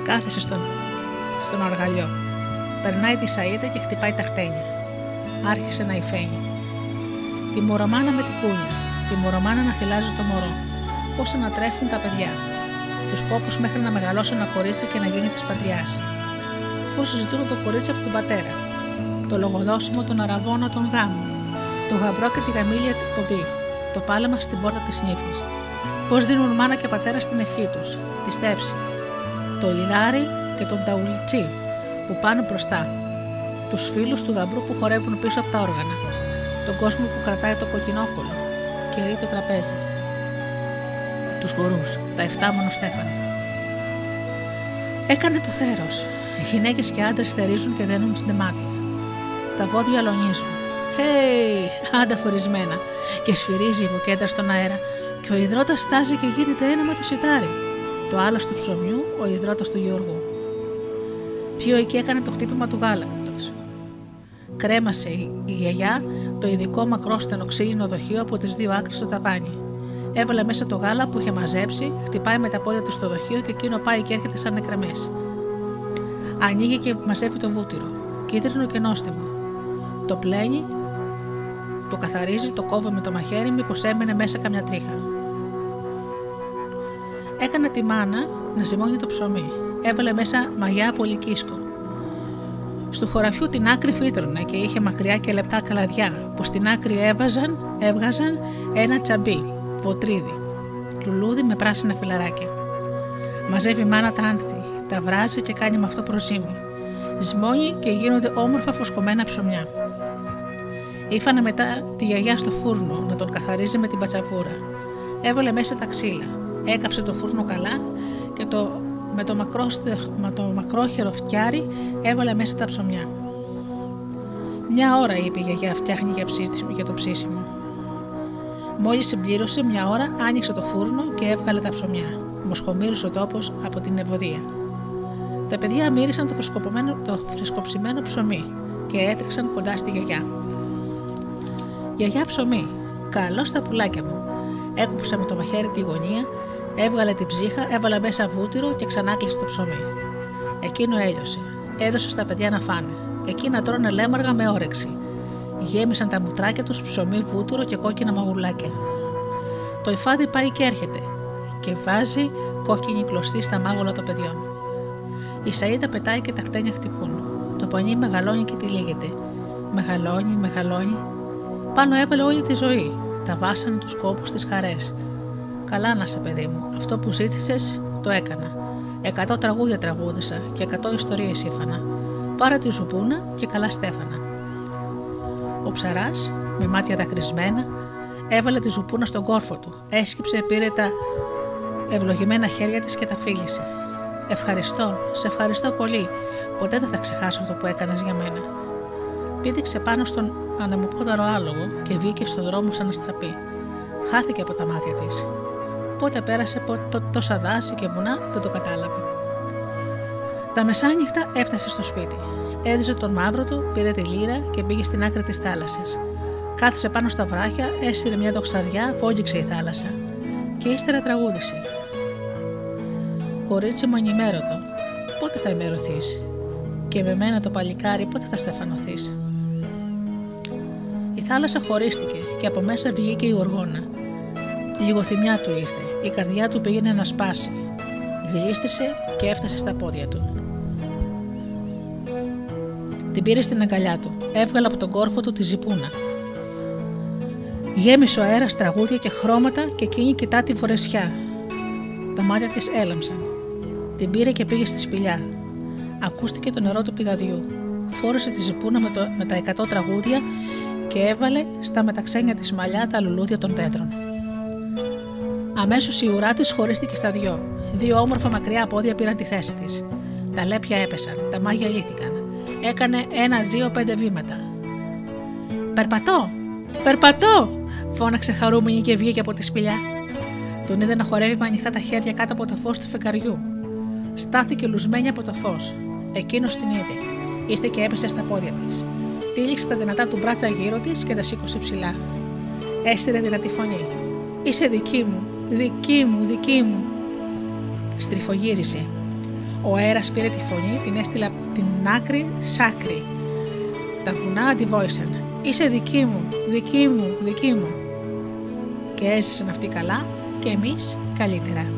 Κάθεσε στον, στον αργαλιό. Περνάει τη σαΐτα και χτυπάει τα χτένια. Άρχισε να υφαίνει. Τη μωρομάνα με την κούνια. Τη μωρομάνα να θυλάζει το μωρό. Πώς ανατρέφουν τα παιδιά. Τους κόπους μέχρι να μεγαλώσει ένα κορίτσι και να γίνει της πατριάς. Πώς ζητούν το κορίτσι από τον πατέρα. Το λογοδόσιμο των αραβών των γάμων. Το γαμπρό και τη γαμήλια την ποδή. Το πάλεμα στην πόρτα της νύφης. Πώς δίνουν μάνα και πατέρα στην ευχή τους. Τη στέψη το λιδάρι και τον ταουλιτσί που πάνε μπροστά, τους φίλους του γαμπρού που χορεύουν πίσω από τα όργανα, τον κόσμο που κρατάει το κοκκινόκολο και ρεί το τραπέζι, τους γορούς, τα εφτά μονοστέφανα. Έκανε το θέρος. Οι γυναίκες και άντρες θερίζουν και δένουν στην μάτια. Τα πόδια λονίζουν. Χέι, hey, άντα φορισμένα. Και σφυρίζει η βουκέτα στον αέρα και ο υδρότας στάζει και γίνεται ένα με το σιτάρι το άλλο του ψωμιού, ο υδρότας του Γιώργου. Πιο εκεί έκανε το χτύπημα του γάλακτος. Κρέμασε η γιαγιά το ειδικό μακρόστενο ξύλινο δοχείο από τις δύο άκρες στο ταβάνι. Έβαλε μέσα το γάλα που είχε μαζέψει, χτυπάει με τα πόδια του στο δοχείο και εκείνο πάει και έρχεται σαν νεκρεμές. Ανοίγει και μαζεύει το βούτυρο, κίτρινο και νόστιμο. Το πλένει, το καθαρίζει, το κόβει με το μαχαίρι, μήπως έμενε μέσα καμιά τρίχα. Έκανε τη μάνα να ζυμώνει το ψωμί. Έβαλε μέσα μαγιά από λυκίσκο. Στο χωραφιού την άκρη φύτρωνε και είχε μακριά και λεπτά καλαδιά που στην άκρη έβαζαν, έβγαζαν ένα τσαμπί, βοτρίδι, λουλούδι με πράσινα φιλαράκια. Μαζεύει η μάνα τα άνθη, τα βράζει και κάνει με αυτό προζύμι. Σμώνει και γίνονται όμορφα φωσκωμένα ψωμιά. Ήφανε μετά τη γιαγιά στο φούρνο να τον καθαρίζει με την πατσαβούρα. Έβαλε μέσα τα ξύλα. Έκαψε το φούρνο καλά και το, με, το με το μακρόχερο φτιάρι έβαλε μέσα τα ψωμιά. Μια ώρα είπε η γιαγιά φτιάχνει για, για το ψήσιμο. Μόλις συμπλήρωσε μια ώρα, άνοιξε το φούρνο και έβγαλε τα ψωμιά. Μοσχομύρισε ο τόπος από την ευωδία. Τα παιδιά μύρισαν το, το φρεσκοψημένο ψωμί και έτρεξαν κοντά στη γιαγιά. Γιαγιά ψωμί, καλό στα πουλάκια μου. Έκουψε με το μαχαίρι τη γωνία, έβγαλε την ψύχα, έβαλε μέσα βούτυρο και ξανά κλείσε το ψωμί. Εκείνο έλειωσε. Έδωσε στα παιδιά να φάνε. Εκείνα τρώνε λέμαργα με όρεξη. Γέμισαν τα μουτράκια τους ψωμί, βούτυρο και κόκκινα μαγουλάκια. Το υφάδι πάει και έρχεται και βάζει κόκκινη κλωστή στα μάγουλα των παιδιών. Η Σαΐτα πετάει και τα χτένια χτυπούν. Το πανί μεγαλώνει και τυλίγεται. Μεγαλώνει, μεγαλώνει. Πάνω έβαλε όλη τη ζωή. Τα βάσανε τους κόπους της χαρές. Καλά να σε, παιδί μου. Αυτό που ζήτησες, το έκανα. Εκατό τραγούδια τραγούδισα και εκατό ιστορίες ήφανα. Πάρα τη ζουπούνα και καλά στέφανα. Ο ψαράς, με μάτια δακρυσμένα, έβαλε τη ζουπούνα στον κόρφο του. Έσκυψε, πήρε τα ευλογημένα χέρια της και τα φίλησε. Ευχαριστώ, σε ευχαριστώ πολύ. Ποτέ δεν θα ξεχάσω αυτό που έκανες για μένα. Πήδηξε πάνω στον ανεμοπόδαρο άλογο και βγήκε στον δρόμο σαν να στραπεί. Χάθηκε από τα μάτια της. Πότε πέρασε πότε, τόσα δάση και βουνά δεν το κατάλαβε. Τα μεσάνυχτα έφτασε στο σπίτι. Έδιζε τον μαύρο του, πήρε τη λύρα και πήγε στην άκρη της θάλασσας. Κάθισε πάνω στα βράχια, έστειλε μια δοξαριά, βόγγιξε η θάλασσα. Και ύστερα τραγούδισε. Κορίτσι μου ενημέρωτο, πότε θα ενημερωθείς, και με μένα το παλικάρι πότε θα στεφανωθείς; Η θάλασσα χωρίστηκε και από μέσα βγήκε η οργόνα. Λιγοθυμιά του ήρθε, η καρδιά του πήγαινε να σπάσει. Γλίστησε και έφτασε στα πόδια του. Την πήρε στην αγκαλιά του, έβγαλε από τον κόρφο του τη ζυπούνα. Γέμισε ο αέρας τραγούδια και χρώματα και εκείνη κοιτά τη φορεσιά. Τα μάτια της έλαμψαν. Την πήρε και πήγε στη σπηλιά. Ακούστηκε το νερό του πηγαδιού. Φόρεσε τη ζυπούνα με, το, με τα εκατό τραγούδια και έβαλε στα μεταξένια της μαλλιά τα λουλούδια των δέντρων. Αμέσως η ουρά της χωρίστηκε στα δυο. Δύο όμορφα μακριά πόδια πήραν τη θέση της. Τα λέπια έπεσαν, τα μάγια λύθηκαν. Έκανε ένα-δύο-πέντε βήματα. Περπατώ! Περπατώ! φώναξε χαρούμενη και βγήκε από τη σπηλιά. Τον είδε να χορεύει με ανοιχτά τα χέρια κάτω από το φως του φεκαριού. Στάθηκε λουσμένη από το φως. Εκείνος την είδε. Ήρθε και έπεσε στα πόδια της. Τύλιξε τα δυνατά του μπράτσα γύρω της και τα σήκωσε ψηλά. Έστειλε δυνατή φωνή. Είσαι δική μου, δική μου, δική μου. Στριφογύρισε. Ο αέρας πήρε τη φωνή, την έστειλε την άκρη σ' άκρη. Τα βουνά αντιβόησαν. Είσαι δική μου, δική μου, δική μου. Και έζησαν αυτοί καλά και εμείς καλύτερα.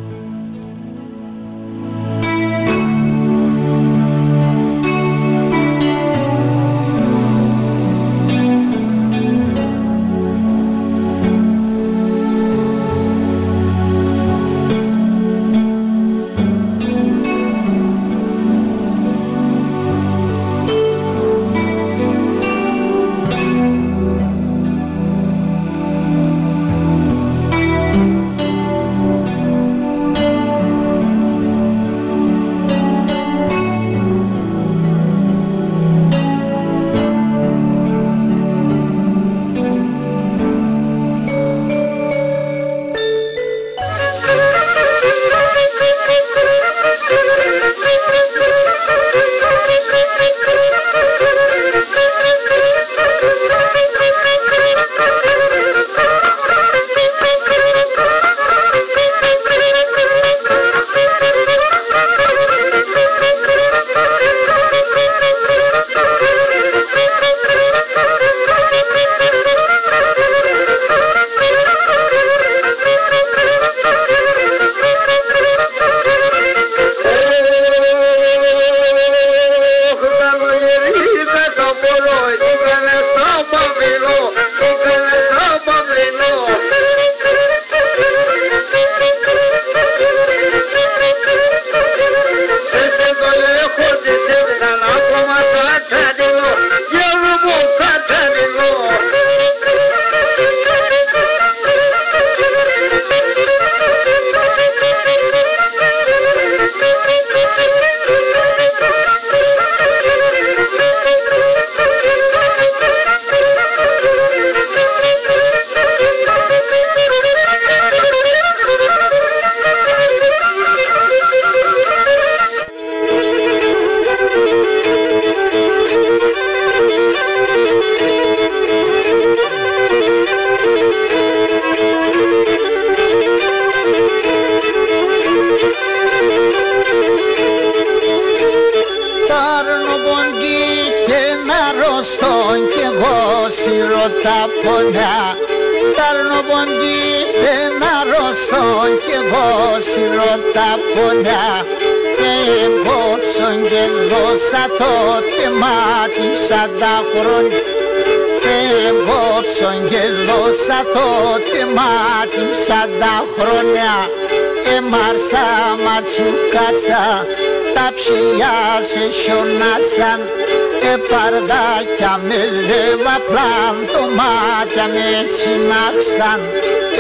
Ε παρδάκια με λέβα πλάντωμάτια με συνάξαν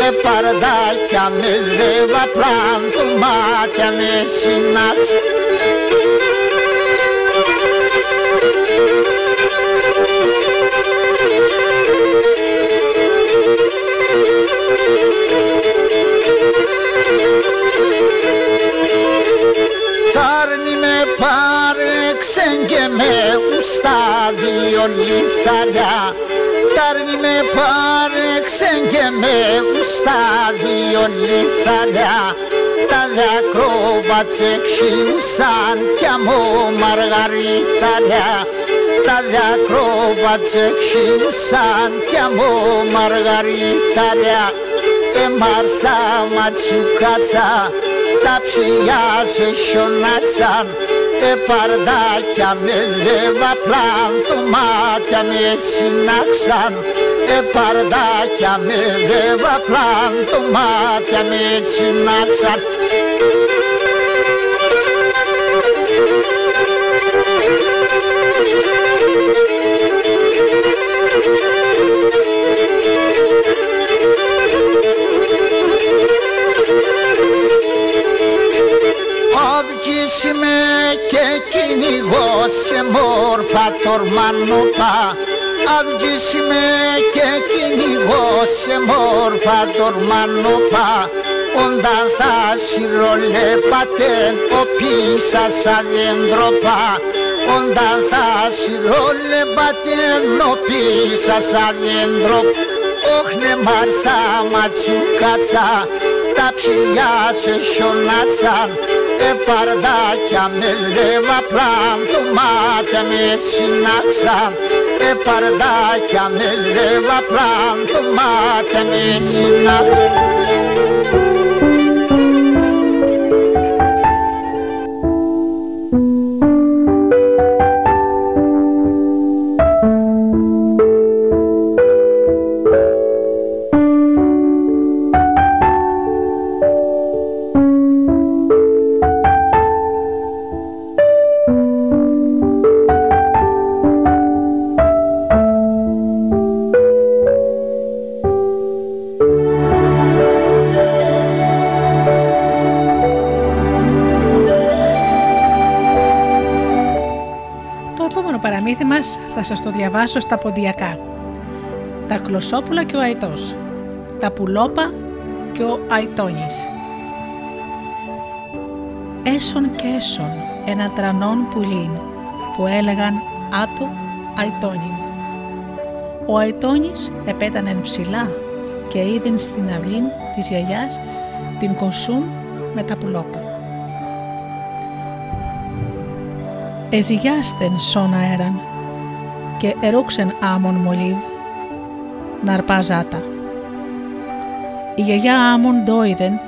ε παρδάκια με λέβα πλάντωμάτια με συνάξαν λιθαριά. Τάρνη με πάρεξεν και με ουστά δυο λιθαριά. Τα διακρόβατσε ξύουσαν κι αμό μαργαριταριά Τα διακρόβατσε ξύουσαν κι αμό μαργαριταριά Εμάρσα ματσουκάτσα τα ψηλιά σε χιονάτσαν ε παρδάκια με λέβα πλάντωμάτια με συνάξαν. Ε παρδάκια με λέβα πλάντωμάτια με συνάξαν. με μόρφα τορμανούπα με και κυνηγό σε μόρφα τορμανούπα Όταν θα σιρολέπατεν ο πίσα σαν δέντροπα. Όταν θα σιρολέπατεν ο πίσα σαν δέντροπα. Όχνε μάρσα ματσουκάτσα τα ψηλιά σε σιωνάτσαν ε παρδάκια με λέβα πλάντωμάτια με συνάξαν ε παρδάκια με λέβα πλάντωμάτια με συνάξαν θα σας το διαβάσω στα ποντιακά. Τα κλωσόπουλα και ο αϊτός. Τα πουλόπα και ο αϊτόνης. Έσον και έσον ένα τρανόν πουλίν που έλεγαν άτο αϊτόνιν. Ο αϊτόνης επέτανεν ψηλά και είδεν στην αυλή της γιαγιάς την κοσούμ με τα πουλόπα. Εζηγιάστεν σώνα αέραν και ερούξεν άμον μολύβ, ναρπάζάτα. Η γιαγιά άμον δόιδεν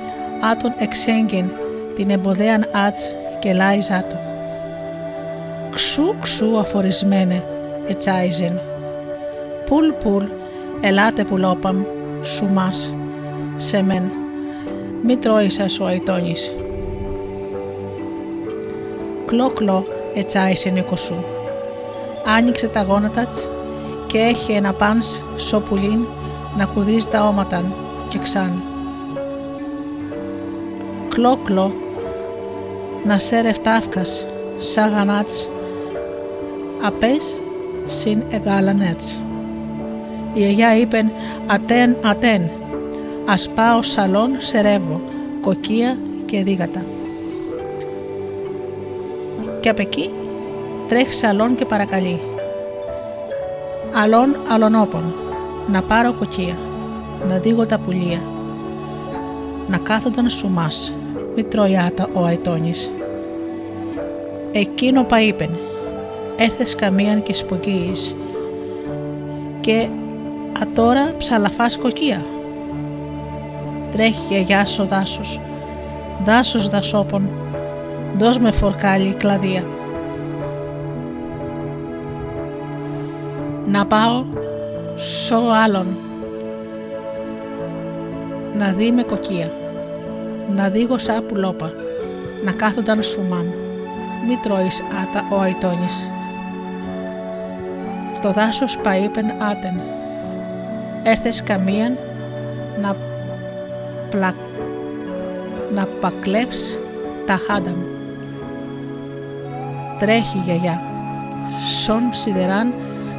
άτον εξέγγεν την εμποδέαν άτς και λάιζάτο. Ξού ξού αφορισμένε ετσάιζεν. Πουλ πουλ ελάτε πουλόπαμ σου μας σε μεν. Μη τρώησα σου αϊτώνης. Κλό κλό ετσάιζεν η κοσού άνοιξε τα γόνατα και έχει ένα πάνς σοπουλίν να κουδίζει τα όματα και ξάν. Κλό-κλό να σέρε φτάφκας σαν γανάτς απές συν εγάλανέτς. Η αγιά είπεν ατέν ατέν ας πάω σαλόν σε ρεύω, κοκκία και δίγατα. Και απ' εκεί τρέχει σε αλόν και παρακαλεί. Αλόν αλονόπον, να πάρω κοκκία, να δίγω τα πουλία, να κάθονταν σουμάς, μη τρώει άτα ο αϊτόνης. Εκείνο είπεν, έρθες καμίαν και σποκίης, και ατόρα ψαλαφάς κοκκία. Τρέχει γιαγιά στο δάσος, δάσος δασόπων, δώσ' με φορκάλι κλαδία. Να πάω σω άλλον, να δει με κοκκία, να δει γοσά πουλόπα, να κάθονταν σουμάμ, μη τρώεις άτα ο αϊτόνης. Το δάσος παείπεν άτεν, έρθες καμίαν να, πλα... να πακλέψ τα χάντα μου. Τρέχει γιαγιά, σον σιδεράν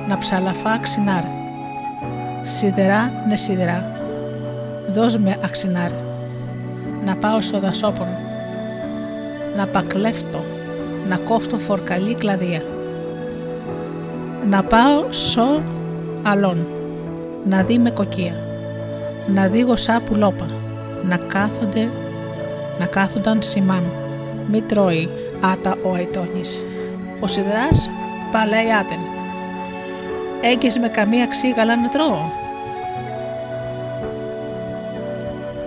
να ψαλαφά ξινάρ. Σιδερά ναι σιδερά, δώσ' με αξινάρ, να πάω στο δασόπον, να πακλέφτω, να κόφτω φορκαλή κλαδία. Να πάω σο αλόν, να δει με κοκκία, να δει γοσά πουλόπα, να κάθονται, να κάθονταν σημάν, μη τρώει άτα ο αιτώνης. Ο σιδεράς παλάει άτεν. Έγκες με καμία ξύγαλα να τρώω.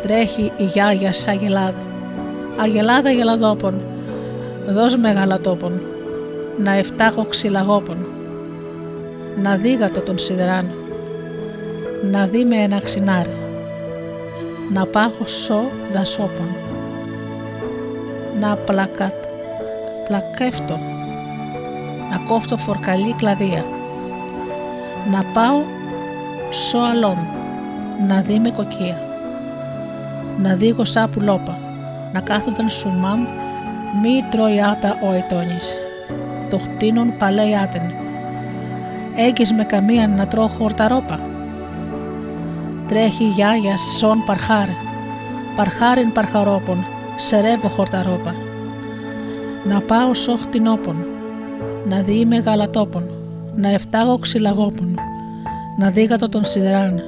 Τρέχει η γιάγια σ' αγελάδα. Αγελάδα γελαδόπων. Δώσ' με γαλατόπων. Να εφτάγω ξυλαγόπων. Να δίγατο τον σιδεράν. Να δει με ένα ξινάρι. Να πάγω σω δασόπων. Να πλακατ, πλακέφτω. Να κόφτω φορκαλή κλαδία. Να πάω σω αλόν. Να δει με κοκκία να δίγω σαν πουλόπα, να κάθονταν σουμάμ, μη τρώει άτα ο αιτώνης. Το χτίνον παλέει άτεν. Έγκυς με καμία να τρώω χορταρόπα. Τρέχει η γιάγια σον παρχάρ, παρχάριν παρχαρόπον, σερεύω χορταρόπα. Να πάω σο χτινόπον, να δει με γαλατόπον, να εφτάγω ξυλαγόπον, να δίγατο τον σιδεράν,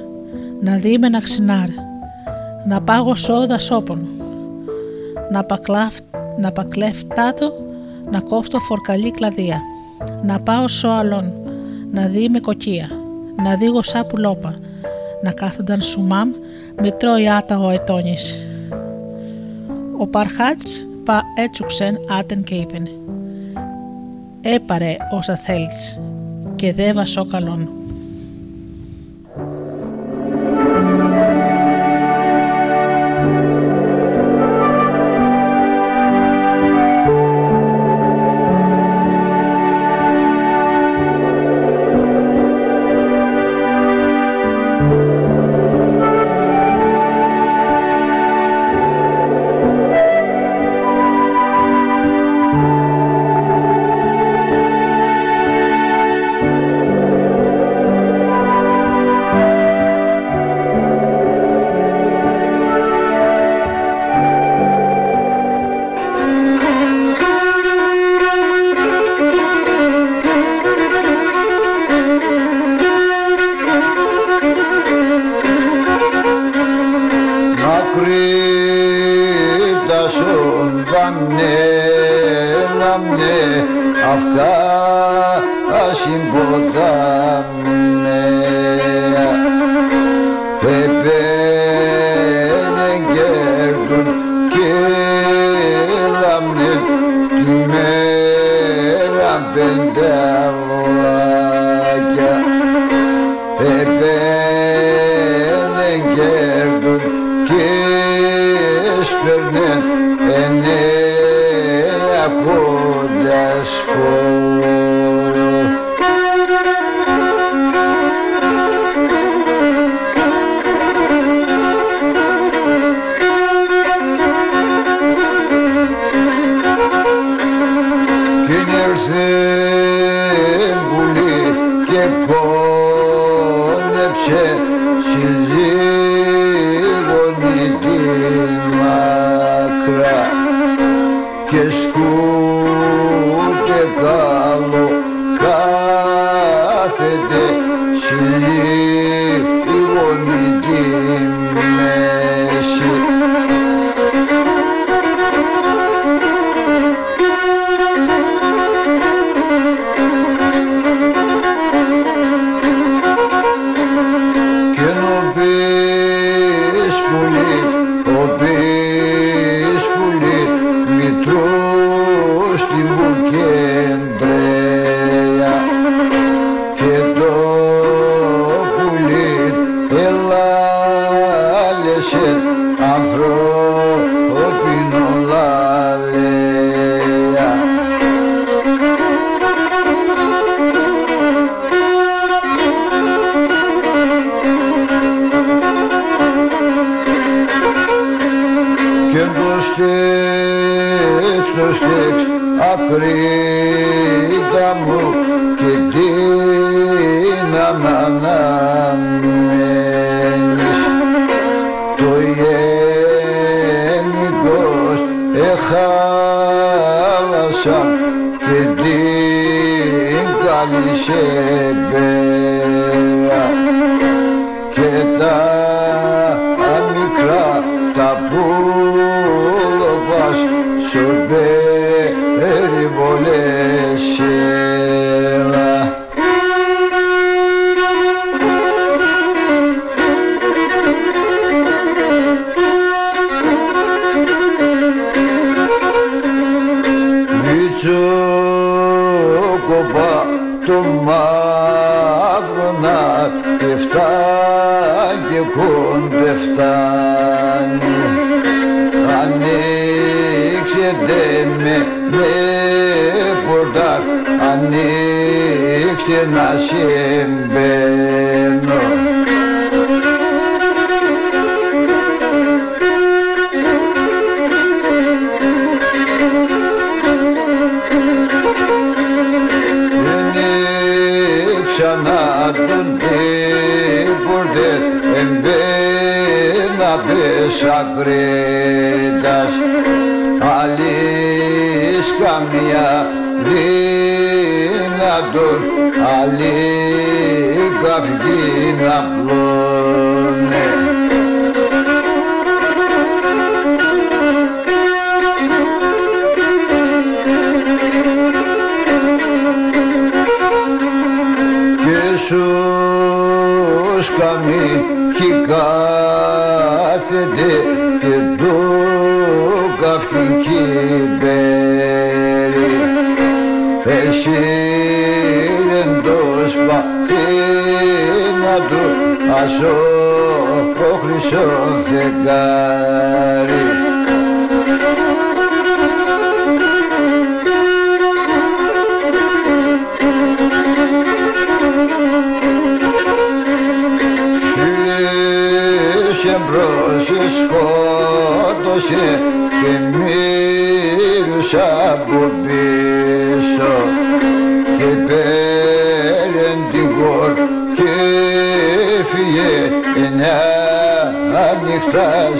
να δει με να ξινάρ, να πάγω σόδα σόπον, να, πακλαφ, να πακλεφτάτο, να κόφτω φορκαλή κλαδία, να πάω σο αλόν, να δει με κοκκία, να δει γοσά πουλόπα, να κάθονταν σουμάμ, με τρώει άτα ο ετώνης. Ο Παρχάτς πα έτσουξεν άτεν και είπεν «Έπαρε όσα θέλεις και δε βασό que escute calor.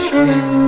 Ανοιχτά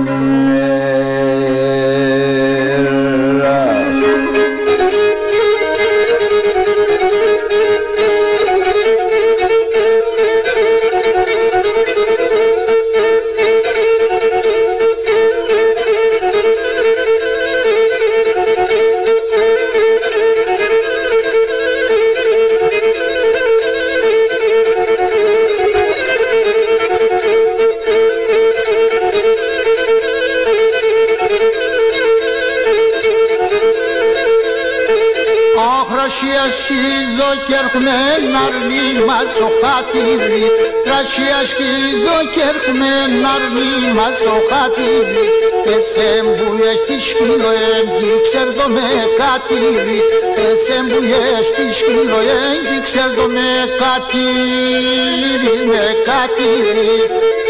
μας ο χατήρι Και σε μπουλιές τη σκύλο έγκυ ξέρδο με κατήρι Και σε μπουλιές τη σκύλο έγκυ ξέρδο με κατήρι Με κατήρι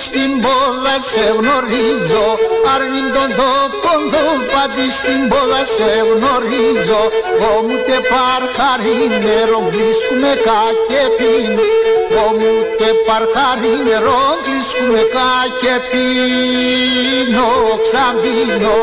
στην πόλα σε γνωρίζω. Άρνην τον τόπον το πάτη στην πόλα σε γνωρίζω. Όμου τε παρχαρί νερό βρίσκουμε και πίνει Όμου τε παρχαρί νερό βρίσκουμε και πίνω Ξαμπίνω,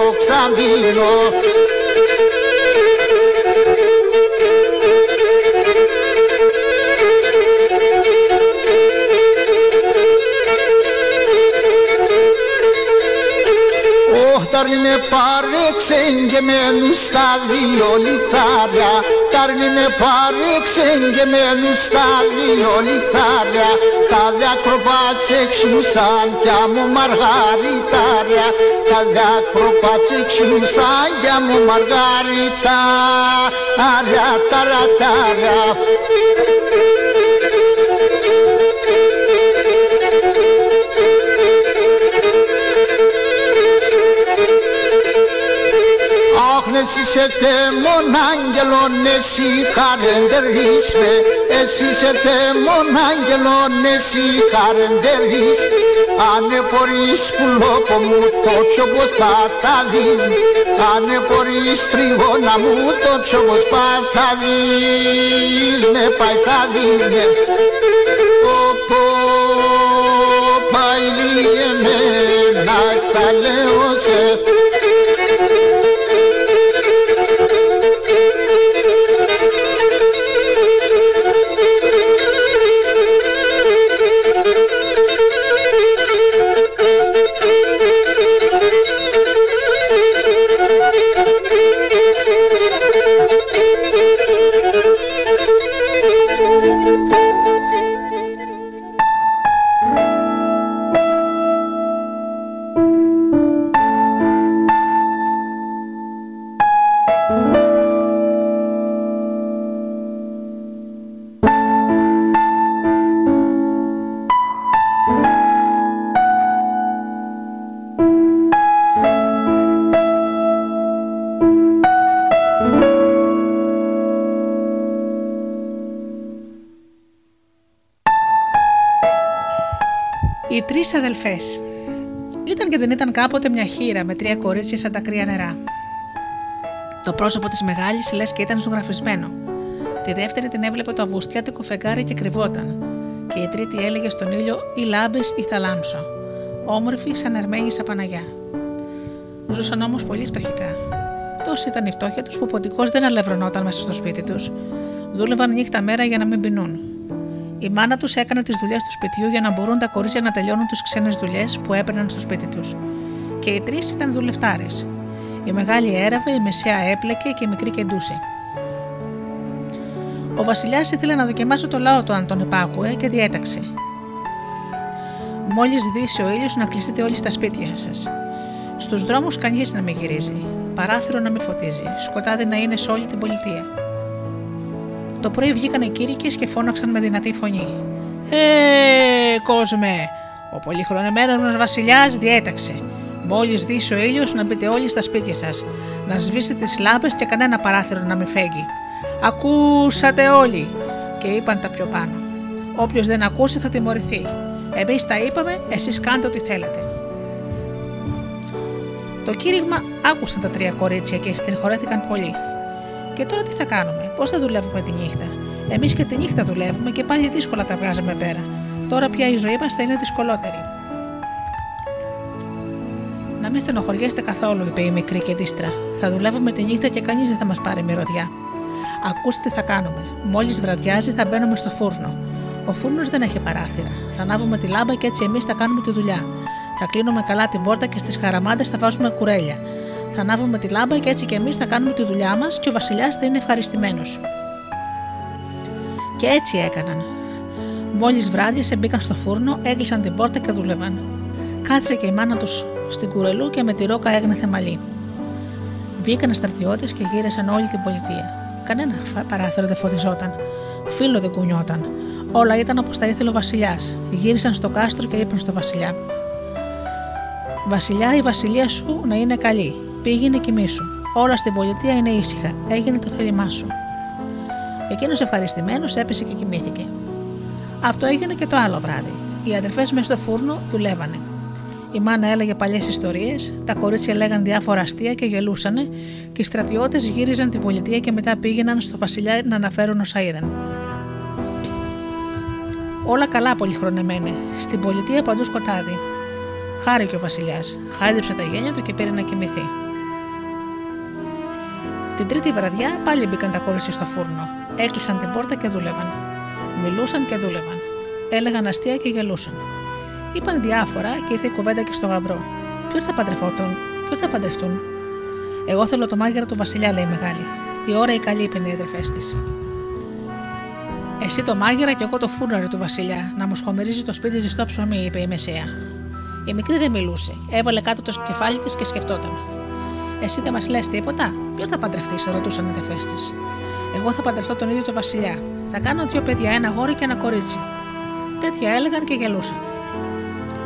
ξαμπίνω Τάρνη με παρεξεγγεμένους στα δύο λιθάρια Τάρνη με παρεξεγγεμένους στα δύο λιθάρια Τα διακροπάτσεξουσαν κι μου μαργαριτάρια Τα διακροπάτσεξουσαν κι μου μαργαριτάρια Ταρατάρια εσύ σε θέμον άγγελον εσύ χαρεντερείς με Εσύ σε θέμον άγγελον εσύ χαρεντερείς Άνε μπορείς πουλόπο μου το τσόμπος παθαλήν Άνε μπορείς τριγώνα μου το τσόμπος παθαλήν Με πάει θαλήν Οπό πάει εμένα θα λέω σε τρεις αδελφές. Ήταν και δεν ήταν κάποτε μια χείρα με τρία κορίτσια σαν τα κρύα νερά. Το πρόσωπο της μεγάλης λες και ήταν ζωγραφισμένο. Τη δεύτερη την έβλεπε το αυγουστιάτικο φεγγάρι και κρυβόταν. Και η τρίτη έλεγε στον ήλιο ή λάμπες ή θαλάμσο. Όμορφη σαν ερμένη σαν Παναγιά. Ζούσαν όμως πολύ φτωχικά. Τόση ήταν η φτώχεια τους που ο ποντικός δεν αλευρωνόταν μέσα στο σπίτι τους. Δούλευαν νύχτα μέρα για να μην πεινούν. Η μάνα τους έκανε τις δουλειές του σπιτιού για να μπορούν τα κορίτσια να τελειώνουν τις ξένες δουλειές που έπαιρναν στο σπίτι τους. Και οι τρεις ήταν δουλευτάρες. Η μεγάλη έραβε, η μεσαία έπλεκε και η μικρή κεντούσε. Ο Βασιλιάς ήθελε να δοκιμάσει το λαό του αν τον επάκουε και διέταξε. Μόλις δύσει ο ήλιος να κλειστείτε όλοι στα σπίτια σας. Στους δρόμους κανείς να μην γυρίζει, παράθυρο να μην φωτίζει, σκοτάδι να είναι σε όλη την πολιτεία. Το πρωί βγήκαν οι κήρυκες και φώναξαν με δυνατή φωνή. Ε, κόσμε! Ο πολυχρονεμένος μα βασιλιάς διέταξε. Μόλις δει ο ήλιος να μπείτε όλοι στα σπίτια σας, να σβήσετε τις λάμπες και κανένα παράθυρο να μην φέγγει. Ακούσατε όλοι! Και είπαν τα πιο πάνω. Όποιος δεν ακούσει θα τιμωρηθεί. Εμείς τα είπαμε, εσείς κάντε ό,τι θέλετε. Το κήρυγμα άκουσαν τα τρία κορίτσια και στενχωρέθηκαν πολύ. Και τώρα τι θα κάνουμε, πώς θα δουλεύουμε τη νύχτα; Εμείς και τη νύχτα δουλεύουμε και πάλι δύσκολα τα βγάζουμε πέρα. Τώρα πια η ζωή μας θα είναι δυσκολότερη. Να μην στενοχωριέστε καθόλου, είπε η μικρή και δίστρα. Θα δουλεύουμε τη νύχτα και κανείς δεν θα μας πάρει μυρωδιά. Ακούστε τι θα κάνουμε. Μόλις βραδιάζει θα μπαίνουμε στο φούρνο. Ο φούρνος δεν έχει παράθυρα. Θα ανάβουμε τη λάμπα και έτσι εμείς θα κάνουμε τη δουλειά. Θα κλείνουμε καλά την πόρτα και στις χαραμάντε θα βάζουμε κουρέλια θα ανάβουμε τη λάμπα και έτσι και εμείς θα κάνουμε τη δουλειά μας και ο Βασιλιάς θα είναι ευχαριστημένος. Και έτσι έκαναν. Μόλις βράδιασε, μπήκαν στο φούρνο, έκλεισαν την πόρτα και δούλευαν. Κάτσε και η μάνα τους στην κουρελού και με τη ρόκα έγνεθε μαλλί. Βγήκαν στρατιώτες και γύρεσαν όλη την πολιτεία. Κανένας παράθυρο δεν φωτιζόταν. Φίλο δεν κουνιόταν. Όλα ήταν όπως τα ήθελε ο Βασιλιάς. Γύρισαν στο κάστρο και είπαν στο Βασιλιά: Βασιλιά, η βασιλεία σου να είναι καλή. Πήγαινε κοιμήσου. Όλα στην πολιτεία είναι ήσυχα. Έγινε το θέλημά σου. Εκείνος ευχαριστημένος έπεσε και κοιμήθηκε. Αυτό έγινε και το άλλο βράδυ. Οι αδερφές μέσα στο φούρνο δουλεύανε. Η μάνα έλεγε παλιές ιστορίες, τα κορίτσια λέγαν διάφορα αστεία και γελούσανε, και οι στρατιώτες γύριζαν την πολιτεία και μετά πήγαιναν στο βασιλιά να αναφέρουν όσα είδαν. Όλα καλά πολυχρονεμένε. Στην πολιτεία παντού σκοτάδι. Χάρηκε ο Βασιλιάς, χάιδεψε τα γένια του και πήρε να κοιμηθεί. Την τρίτη βραδιά πάλι μπήκαν τα κόρηση στο φούρνο. Έκλεισαν την πόρτα και δούλευαν. Μιλούσαν και δούλευαν. Έλεγαν αστεία και γελούσαν. Είπαν διάφορα και ήρθε η κουβέντα και στο γαμπρό. Ποιο θα παντρευτούν, ποιο θα παντρευτούν. Εγώ θέλω το μάγειρα του Βασιλιά, λέει η μεγάλη. Η ώρα η καλή, είπε οι αδερφές της. Εσύ το μάγειρα και εγώ το φούρναρι του Βασιλιά, να μου σχομερίζει το σπίτι ζεστό ψωμί, είπε η Μεσαία. Η μικρή δεν μιλούσε. Έβαλε κάτω το κεφάλι της και σκεφτόταν. Εσύ δεν μας λες τίποτα, ποιο θα παντρευτεί, ρωτούσαν οι αδερφές της. Εγώ θα παντρευτώ τον ίδιο τον Βασιλιά. Θα κάνω δύο παιδιά, ένα γόρι και ένα κορίτσι. Τέτοια έλεγαν και γελούσαν.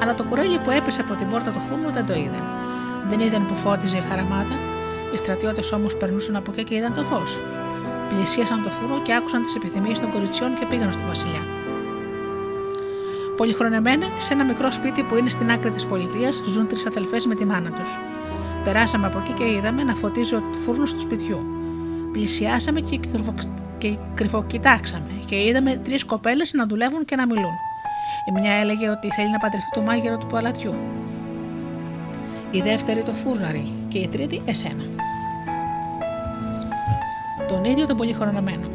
Αλλά το κουρέλι που έπεσε από την πόρτα του φούρνου δεν το είδαν. Δεν είδαν που φώτιζε η χαραμάδα. Οι στρατιώτες όμως περνούσαν από εκεί και είδαν το φως. Πλησίασαν το φούρο και άκουσαν τις επιθυμίες των κοριτσιών και πήγαν στο Βασιλιά. Πολυχρονεμένοι, σε ένα μικρό σπίτι που είναι στην άκρη της πολιτείας, ζουν τρεις αδελφές με τη μάνα τους. Περάσαμε από εκεί και είδαμε να φωτίζει ο φούρνος του σπιτιού. Πλησιάσαμε και, κρυφο... και κρυφοκοιτάξαμε και είδαμε τρεις κοπέλες να δουλεύουν και να μιλούν. Η μια έλεγε ότι θέλει να παντρευτεί το μάγειρο του παλατιού. Η δεύτερη το φούρναρι και η τρίτη εσένα. Τον ίδιο τον πολυχρονεμένο.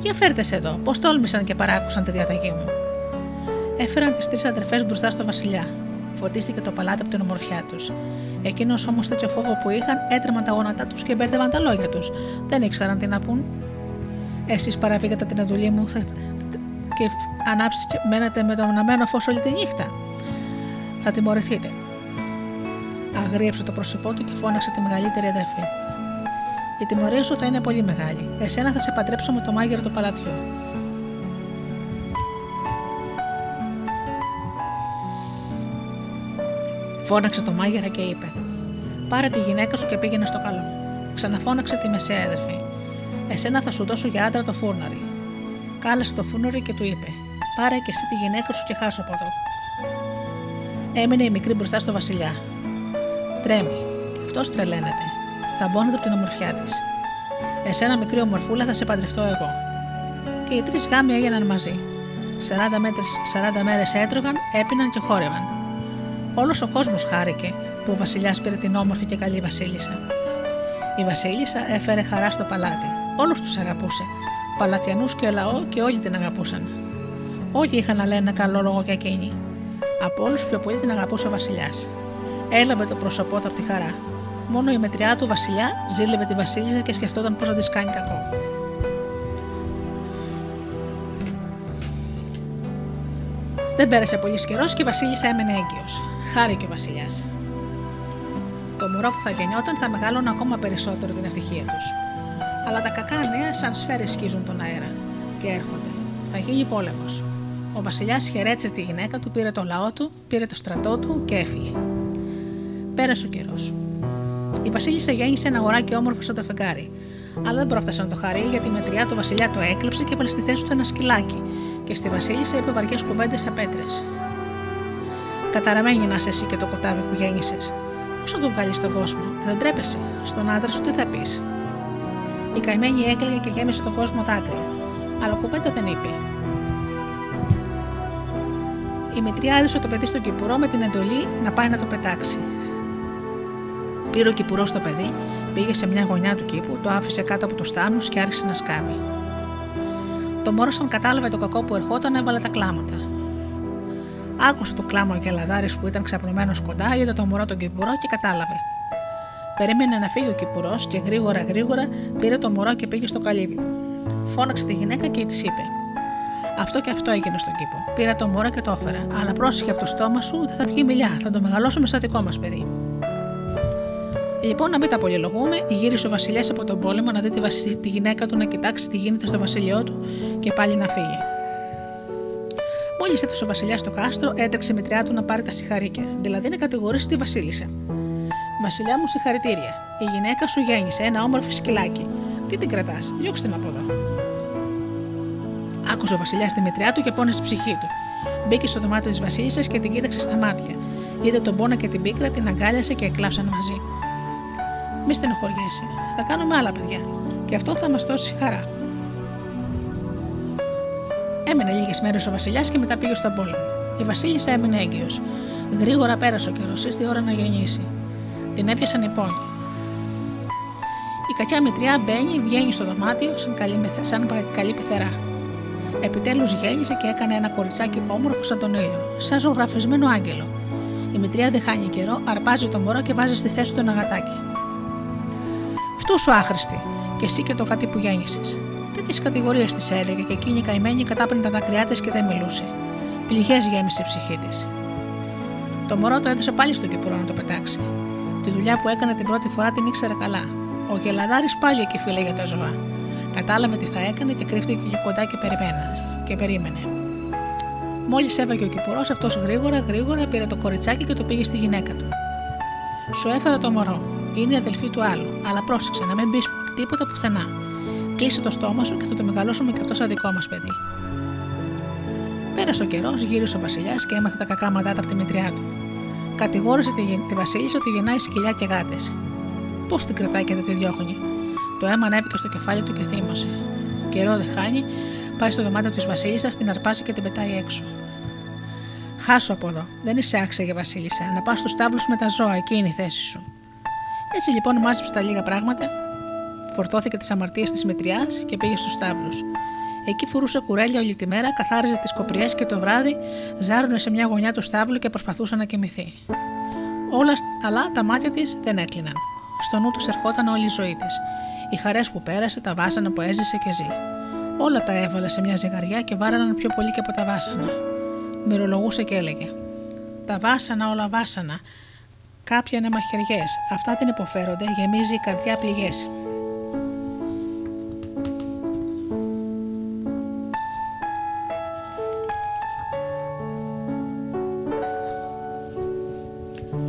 Για φέρτες σε εδώ, πώς τόλμησαν και παράκουσαν τη διαταγή μου. Έφεραν τις τρεις αδερφές μπροστά στο Βασιλιά. Φωτίστηκε το παλάτι από την ομορφιά τους. Εκείνος όμως τέτοιο φόβο που είχαν έτρεμαν τα γόνατά τους και μπέρδευαν τα λόγια τους. Δεν ήξεραν τι να πούν. Εσείς παραβήκατε την εντολή μου και ανάψετε μένατε με το αναμένο φως όλη τη νύχτα. Θα τιμωρηθείτε. Αγρίεψε το πρόσωπό του και φώναξε τη μεγαλύτερη αδερφή. Η τιμωρία σου θα είναι πολύ μεγάλη. Εσένα θα σε παντρέψω με το μάγειρο του παλατιού. Φώναξε το μάγειρα και είπε: Πάρε τη γυναίκα σου και πήγαινε στο καλό. Ξαναφώναξε τη μεσαία αδερφή. Εσένα θα σου δώσω για άντρα το φούρναρι. Κάλεσε το φούρναρι και του είπε: Πάρε και εσύ τη γυναίκα σου και χάσω από εδώ. Έμεινε η μικρή μπροστά στο Βασιλιά. Τρέμει. Και αυτός τρελαίνεται. Θα μπώνεται από την ομορφιά της. Εσένα, μικρή ομορφούλα, θα σε παντρευτώ εγώ. Και οι τρεις γάμοι έγιναν μαζί. 40, μέτρες, 40 μέρες έτρωγαν, έπιναν και χόρευαν. Όλος ο κόσμος χάρηκε που ο Βασιλιάς πήρε την όμορφη και καλή Βασίλισσα. Η Βασίλισσα έφερε χαρά στο παλάτι. Όλους τους αγαπούσε. Παλατιανούς και λαό και όλοι την αγαπούσαν. Όλοι είχαν να λένε ένα καλό λόγο για εκείνη. Από όλους πιο πολύ την αγαπούσε ο Βασιλιάς. Έλαβε το πρόσωπό του από τη χαρά. Μόνο η μετριά του Βασιλιά ζήλευε τη Βασίλισσα και σκεφτόταν πώς θα της κάνει κακό. Δεν πέρασε πολύς καιρός και η Βασίλισσα έμενε έγκυος. Χάρηκε ο Βασιλιάς. Το μωρό που θα γεννιόταν θα μεγάλωνε ακόμα περισσότερο την ευτυχία τους. Αλλά τα κακά νέα σαν σφαίρες σκίζουν τον αέρα και έρχονται. Θα γίνει πόλεμος. Ο Βασιλιάς χαιρέτησε τη γυναίκα του, πήρε το λαό του, πήρε το στρατό του και έφυγε. Πέρασε ο καιρός. Η Βασίλισσα γέννησε ένα αγοράκι όμορφο σαν το φεγγάρι. Αλλά δεν πρόφτασε να το χαρεί γιατί η μετριά του Βασιλιά το έκλεψε και έβαλε στη θέση του ένα σκυλάκι και στη Βασίλισσα είπε βαριές κουβέντες σαν πέτρες. Καταραμένη να είσαι εσύ και το κοτάβι που γέννησες. Πώς θα το βγάλεις στον κόσμο, δεν τρέπεσαι. Στον άντρα σου τι θα πεις. Η καημένη έκλαιγε και γέμισε τον κόσμο δάκρυα. Αλλά κουβέντα δεν είπε. Η μητριά έδωσε το παιδί στον κυπουρό με την εντολή να πάει να το πετάξει. Πήρε ο κυπουρός το παιδί, πήγε σε μια γωνιά του κήπου, το άφησε κάτω από του θάμνου και άρχισε να σκάβει. Το μόρο, σαν κατάλαβε το κακό που ερχόταν, έβαλε τα κλάματα. Άκουσε το κλάμα ο Γελαδάρης που ήταν ξαπλωμένος κοντά, είδε το μωρό τον κυπουρό και κατάλαβε. Περίμενε να φύγει ο κυπουρός και γρήγορα γρήγορα πήρε το μωρό και πήγε στο καλύβι του. Φώναξε τη γυναίκα και της είπε: Αυτό και αυτό έγινε στον κήπο. Πήρα το μωρό και το έφερα. Αλλά πρόσεχε από το στόμα σου, δεν θα βγει μιλιά. Θα το μεγαλώσουμε σαν δικό μας παιδί. Λοιπόν, να μην τα πολυλογούμε, γύρισε ο Βασιλιάς από τον πόλεμο να δει τη, βασι... τη γυναίκα του να κοιτάξει τι γίνεται στο βασιλειό του και πάλι να φύγει. Μόλις έφτασε ο Βασιλιάς στο κάστρο, έτρεξε η μητριά του να πάρει τα συγχαρήκια, δηλαδή να κατηγορήσει τη Βασίλισσα. Βασιλιά μου, συγχαρητήρια. Η γυναίκα σου γέννησε ένα όμορφο σκυλάκι. Τι την κρατάς, διώξτε την από εδώ. Άκουσε ο Βασιλιάς τη μητριά του και πόνεσε στη ψυχή του. Μπήκε στο δωμάτιο της Βασίλισσας και την κοίταξε στα μάτια. Είδε τον πόνα και την πίκρα, την αγκάλιασε και εκλάψαν μαζί. Μη στενοχωριέσαι. Θα κάνουμε άλλα παιδιά. Και αυτό θα μας δώσει χαρά. Έμενε λίγες μέρες ο Βασιλιάς και μετά πήγε στον πόλεμο. Η Βασίλισσα έμεινε έγκυος. Γρήγορα πέρασε ο καιρός, ήρθε η ώρα να γεννήσει. Την έπιασαν οι πόνοι. Η κακιά μητριά μπαίνει, βγαίνει στο δωμάτιο σαν καλή, σαν καλή πεθερά. Επιτέλους γέννησε και έκανε ένα κοριτσάκι όμορφο σαν τον ήλιο, σαν ζωγραφισμένο άγγελο. Η μητριά δεν χάνει καιρό, αρπάζει το μωρό και βάζει στη θέση του ένα γατάκι. Φτού σου άχρηστη, και εσύ και το κάτι που γέννησες. Τέτοιες κατηγορίες τη έλεγε και εκείνη καημένη κατάπρινε τα δάκρυά της και δεν μιλούσε. Πληγές γέμισε η ψυχή της. Το μωρό το έδωσε πάλι στον κυπουρό να το πετάξει. Τη δουλειά που έκανε την πρώτη φορά την ήξερε καλά. Ο Γελαδάρης πάλι εκεί φίλε για τα ζώα. Κατάλαβε τι θα έκανε και κρύφτηκε εκεί κοντά και, και περίμενε. Μόλις έβαγε ο κυπουρό, αυτός γρήγορα γρήγορα πήρε το κοριτσάκι και το πήγε στη γυναίκα του. Σου έφερα το μωρό. Είναι η αδελφή του άλλου. Αλλά πρόσεξε να μην μπει τίποτα πουθενά. Κλείσε το στόμα σου και θα το μεγαλώσουμε και αυτό σαν δικό μας παιδί. Πέρασε ο καιρός, γύρισε ο Βασιλιάς και έμαθε τα κακά μαντάτα από τη μητριά του. Κατηγόρησε τη, τη Βασίλισσα ότι γεννάει σκυλιά και γάτες. Πώς την κρατάει και δεν τη διώχνει. Το αίμα ανέβηκε στο κεφάλι του και θύμωσε. Καιρό δεν χάνει, πάει στο δωμάτιο της Βασίλισσας, την αρπάσει και την πετάει έξω. Χάσω από εδώ. Δεν είσαι άξια για Βασίλισσα. Να πας στους τάβλους με τα ζώα, εκεί είναι η θέση σου. Έτσι λοιπόν μάζεψε τα λίγα πράγματα, φορτώθηκε τις αμαρτίες της μετριά και πήγε στους τάβλου. Εκεί φουρούσε κουρέλια όλη τη μέρα, καθάριζε τις κοπριές και το βράδυ ζάρουνε σε μια γωνιά του στάβλου και προσπαθούσε να κοιμηθεί. Όλα, αλλά τα μάτια της δεν έκλειναν. Στο νου τους ερχόταν όλη η ζωή της. Οι χαρές που πέρασε, τα βάσανα που έζησε και ζει. Όλα τα έβαλε σε μια ζυγαριά και βάραναν πιο πολύ και από τα βάσανα. Μυρολογούσε και έλεγε: Τα βάσανα όλα βάσανα. Κάποια είναι μαχαιριέ. Αυτά δεν υποφέρονται, γεμίζει η καρδιά πληγές.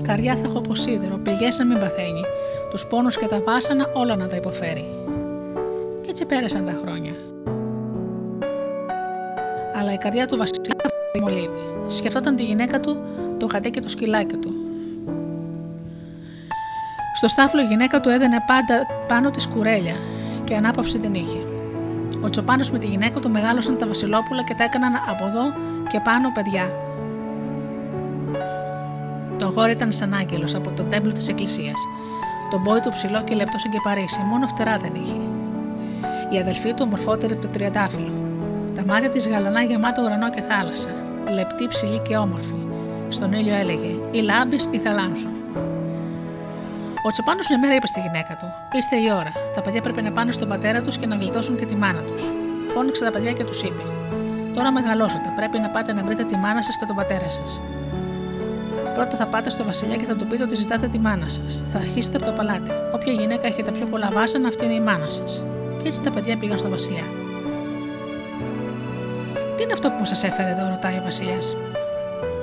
Καρδιά θα έχω από σίδερο, πληγές να μην παθαίνει. Τους πόνους και τα βάσανα όλα να τα υποφέρει. Και έτσι πέρασαν τα χρόνια. Αλλά η καρδιά του Βασιλιά μολύβει. Σκεφτόταν τη γυναίκα του, το γατέ και το σκυλάκι του. Στο στάφλο η γυναίκα του έδαινε πάντα πάνω της κουρέλια και ανάπαυση δεν είχε. Ο Τσοπάνος με τη γυναίκα του μεγάλωσαν τα βασιλόπουλα και τα έκαναν από εδώ και πάνω παιδιά. Το γόρι ήταν σαν άγγελος από το τέμπλο της Εκκλησίας. Το μπόι του ψηλό και λεπτό σαν και Παρίσι, μόνο φτερά δεν είχε. Η αδελφή του ομορφότερη από το τριαντάφυλλο. Τα μάτια της γαλανά γεμάτα ουρανό και θάλασσα. Λεπτή, ψηλή και όμορφη. Στον ήλιο έλεγε: Ή λάμπει ή θα λάμψω. Ο Τσοπάνος μια μέρα είπε στη γυναίκα του: Ήρθε η ώρα. Τα παιδιά πρέπει να πάνε στον πατέρα τους και να γλιτώσουν και τη μάνα τους. Φώνηξε τα παιδιά και τους είπε: Τώρα μεγαλώσατε. Πρέπει να πάτε να βρείτε τη μάνα σας και τον πατέρα σας. Πρώτα θα πάτε στο Βασιλιά και θα του πείτε ότι ζητάτε τη μάνα σας. Θα αρχίσετε από το παλάτι. Όποια γυναίκα έχει τα πιο πολλά βάσανα, αυτή είναι η μάνα σας. Και έτσι τα παιδιά πήγαν στο Βασιλιά. Τι είναι αυτό που σας έφερε εδώ, ρωτάει ο Βασιλιάς.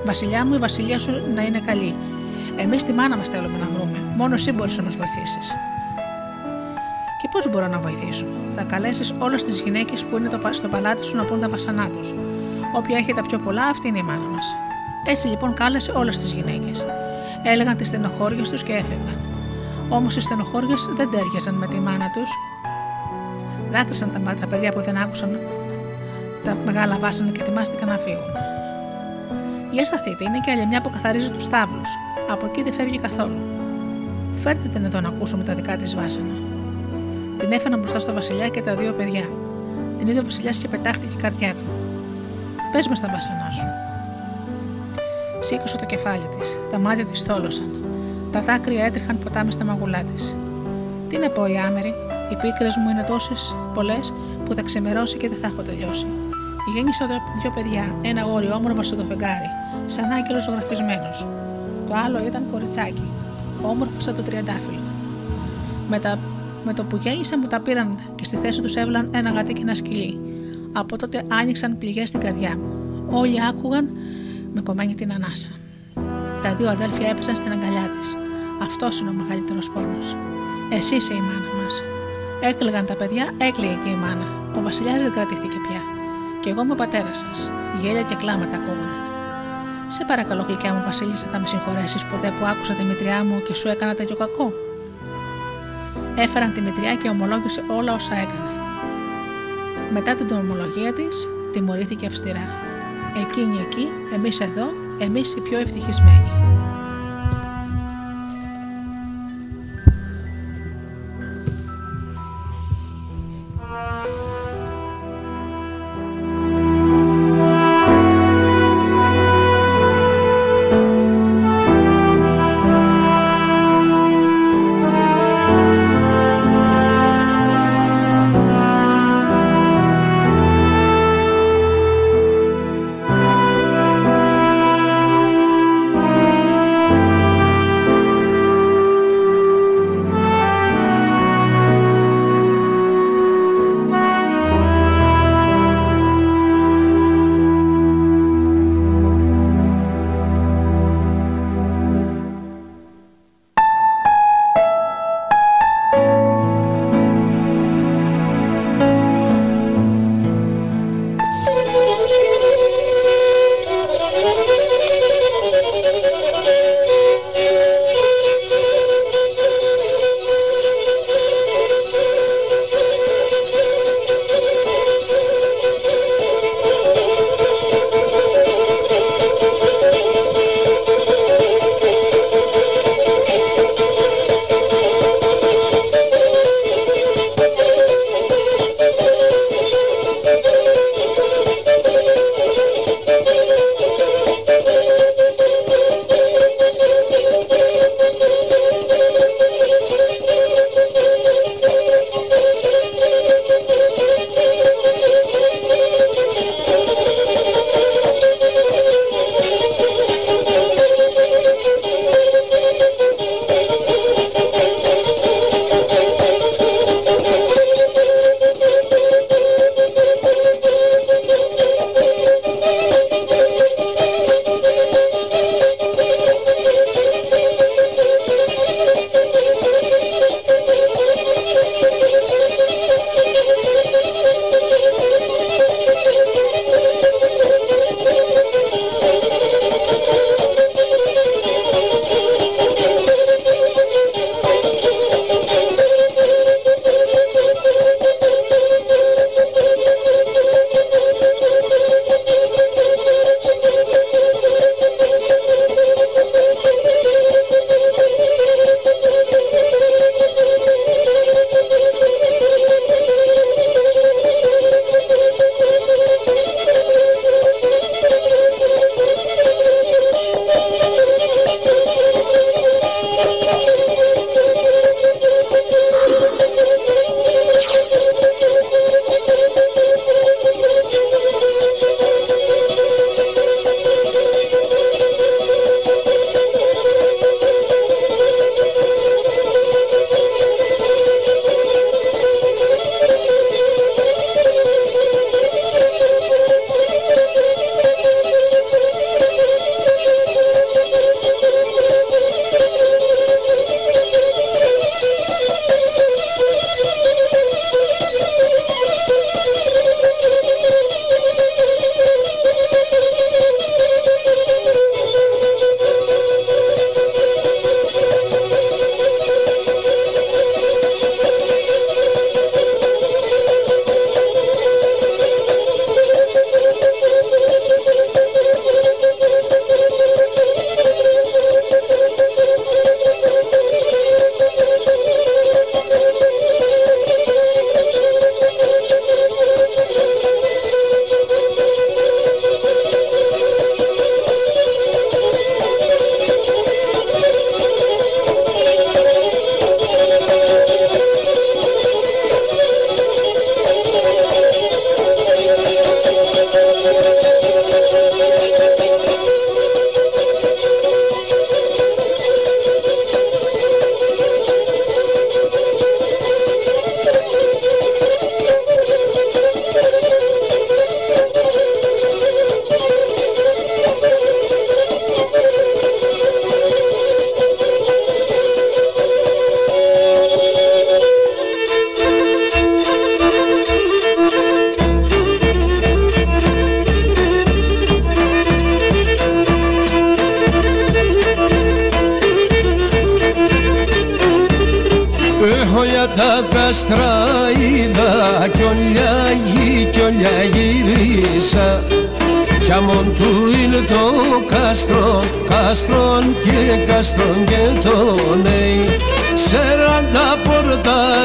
Βασιλιά μου, η βασιλεία σου να είναι καλή. Εμείς τη μάνα μας θέλουμε να βρούμε. Μόνο εσύ μπορείς να μας βοηθήσεις. Και πώς μπορώ να βοηθήσω; Θα καλέσεις όλες τις γυναίκες που είναι στο παλάτι σου να πούν τα βασανά τους. Όποια έχει τα πιο πολλά, αυτή είναι η μάνα μας. Έτσι λοιπόν κάλεσε όλες τις γυναίκες. Έλεγαν τις στενοχώριες τους και έφευγαν. Όμως οι στενοχώριες δεν τέριαζαν με τη μάνα τους. Δάκρυσαν τα, τα παιδιά που δεν άκουσαν τα μεγάλα βάσανα και ετοιμάστηκαν να φύγουν. Για σταθείτε, είναι και άλλη μια που καθαρίζει τους τάβλου. Από εκεί δεν φεύγει καθόλου. Φέρτε την εδώ να ακούσουμε τα δικά της βάσανα. Την έφεραν μπροστά στο Βασιλιά και τα δύο παιδιά. Την είδε ο Βασιλιάς και πετάχτηκε η καρδιά του. Πες μας τα βάσανά σου. Σήκωσε το κεφάλι της. Τα μάτια της θόλωσαν. Τα δάκρυα έτρεχαν ποτάμι στα μαγουλά της. Τι να πω, η άμερη, οι πίκρες μου είναι τόσες πολλές που θα ξεμερώσει και δεν θα έχω τελειώσει. Γέννησα δύο παιδιά, ένα γόρι όμορφο στο φεγγάρι, σαν άγγελος ζωγραφισμένος. Το άλλο ήταν κοριτσάκι, όμορφο σαν το τριαντάφυλλο. Με, τα, με το που γέννησα μου τα πήραν και στη θέση τους έβαλαν ένα γατί και ένα σκυλί. Από τότε άνοιξαν πληγές στην καρδιά μου. Όλοι άκουγαν με κομμένη την ανάσα. Τα δύο αδέλφια έπεσαν στην αγκαλιά της. Αυτός είναι ο μεγαλύτερος πόνος. Εσύ είσαι η μάνα μας. Έκλαιγαν τα παιδιά, έκλαιγε και η μάνα. Ο Βασιλιάς δεν κρατήθηκε πια. Και εγώ είμαι ο πατέρας σας. Γέλια και κλάματα ακούγονται. Σε παρακαλώ, γλυκιά μου Βασίλισσα, θα με συγχωρέσεις ποτέ που άκουσα τη μητριά μου και σου έκανα τέτοιο κακό. Έφεραν τη μητριά και ομολόγησε όλα όσα έκανε. Μετά την ομολογία της, τιμωρήθηκε αυστηρά. Εκείνη εκεί, εμείς εδώ, εμείς οι πιο ευτυχισμένοι.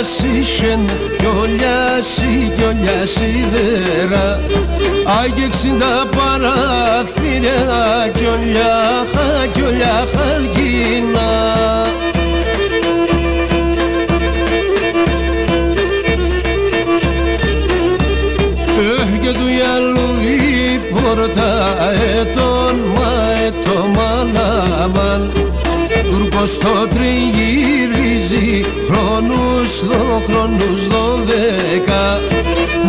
Πόρτας είχεν κι ολιά σι κι ολιά σιδέρα Άγιε εξήντα παραθύρια κι ολιά χα κι ολιά χαλκίνα Τούρκος το τριγυρίζει χρόνους δω χρόνους δώδεκα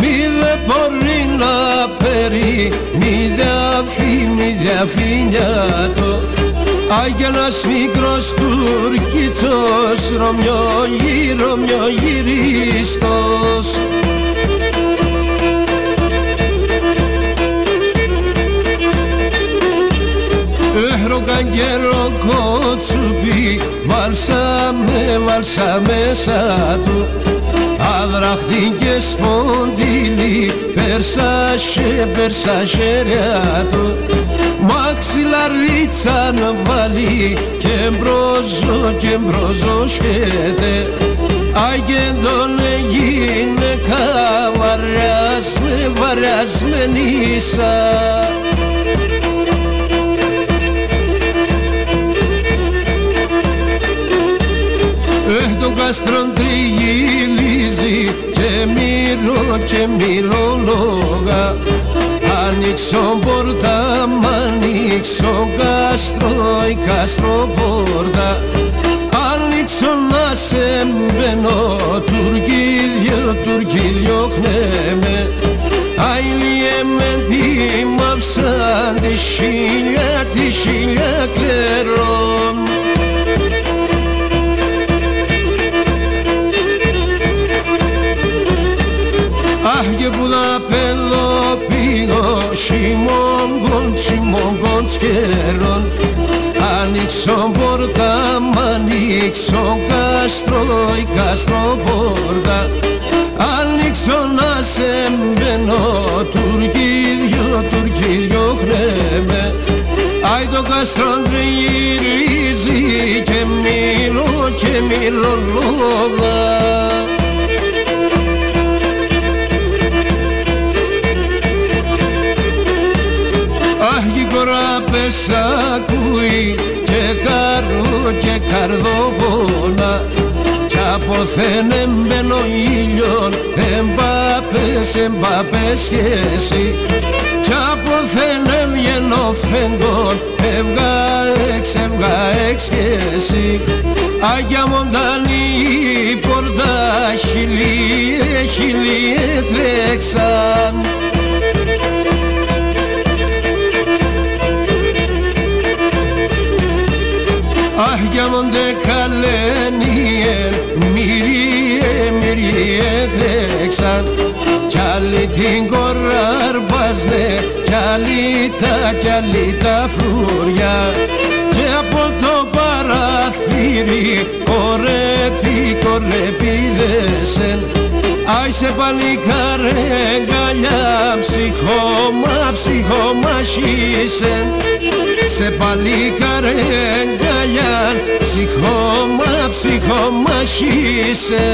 μη δε μπορεί να περί μη διαφή μη διαφήνιατο Άγιανας μικρός Τουρκίτσος Ρωμιό γύρω γυρίστος Έχρο καγγέλο Βάλσα με, βάλσα μέσα του. Αδραχτή και σποντήλη Περσάσαι, περσάσαι του. Μαξιλαρίτσα να βάλει Και μπροζό, και μπροζό σχέτε. Αγέντονε γυναίκα Βαρασμε, με σαν το κάστρον τριγυλίζει και μυρώ και μυρολόγα Ανοίξω πόρτα, μ' ανοίξω κάστρο, η κάστρο πόρτα Ανοίξω να σε μπαίνω, τουρκίδιο, τουρκίδιο χνέμε Άιλιε με τη μαύσα τη χίλια, τη χίλια κλερών Αχ και που να πέλω πήγω Σιμόγκον, σιμόγκον σκερών. Ανοίξω πόρτα, μ' ανοίξω κάστρο, η κάστρο πόρτα Ανοίξω να σε μπαίνω, τουρκίδιο, τουρκίδιο χρέμε Άι το κάστρο γυρίζει και μιλώ και μιλώ λόγα ακούει και καρό και καρδοβόνα. Κι αποθέν εμπαίνω ήλιον εμπάπες εμπάπες σχέση. Κι αποθέν έβγαινω φεγγόν έβγα εξ έβγα εξ σχέση. Άγια μοντανή πόρτα χιλίε χιλίε τρέξαν Άγιαμοντε καλένιε μυριέ μυριέ τρέξαν κι άλλοι την κοράρπαζε κι άλλοι τα κι άλλοι τα φλουριά και από το παραθύρι κορέπι κορέπι δέσεν Άι σε παλικάρε γκαλιά ψυχώμα ψυχώμα σχίσεν σε παλικάρε γκαλιά ψυχώμα ψυχώμα σχίσεν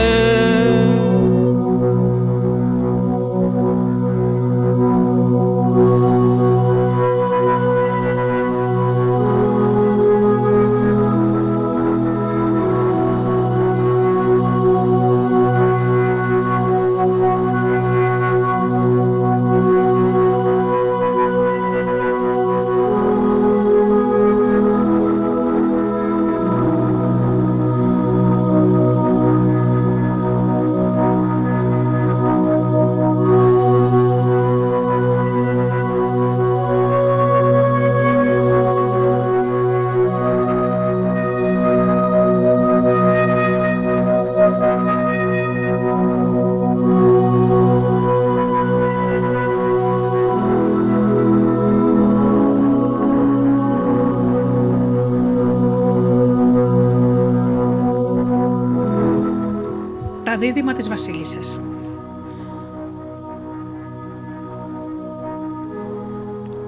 της βασίλισσας.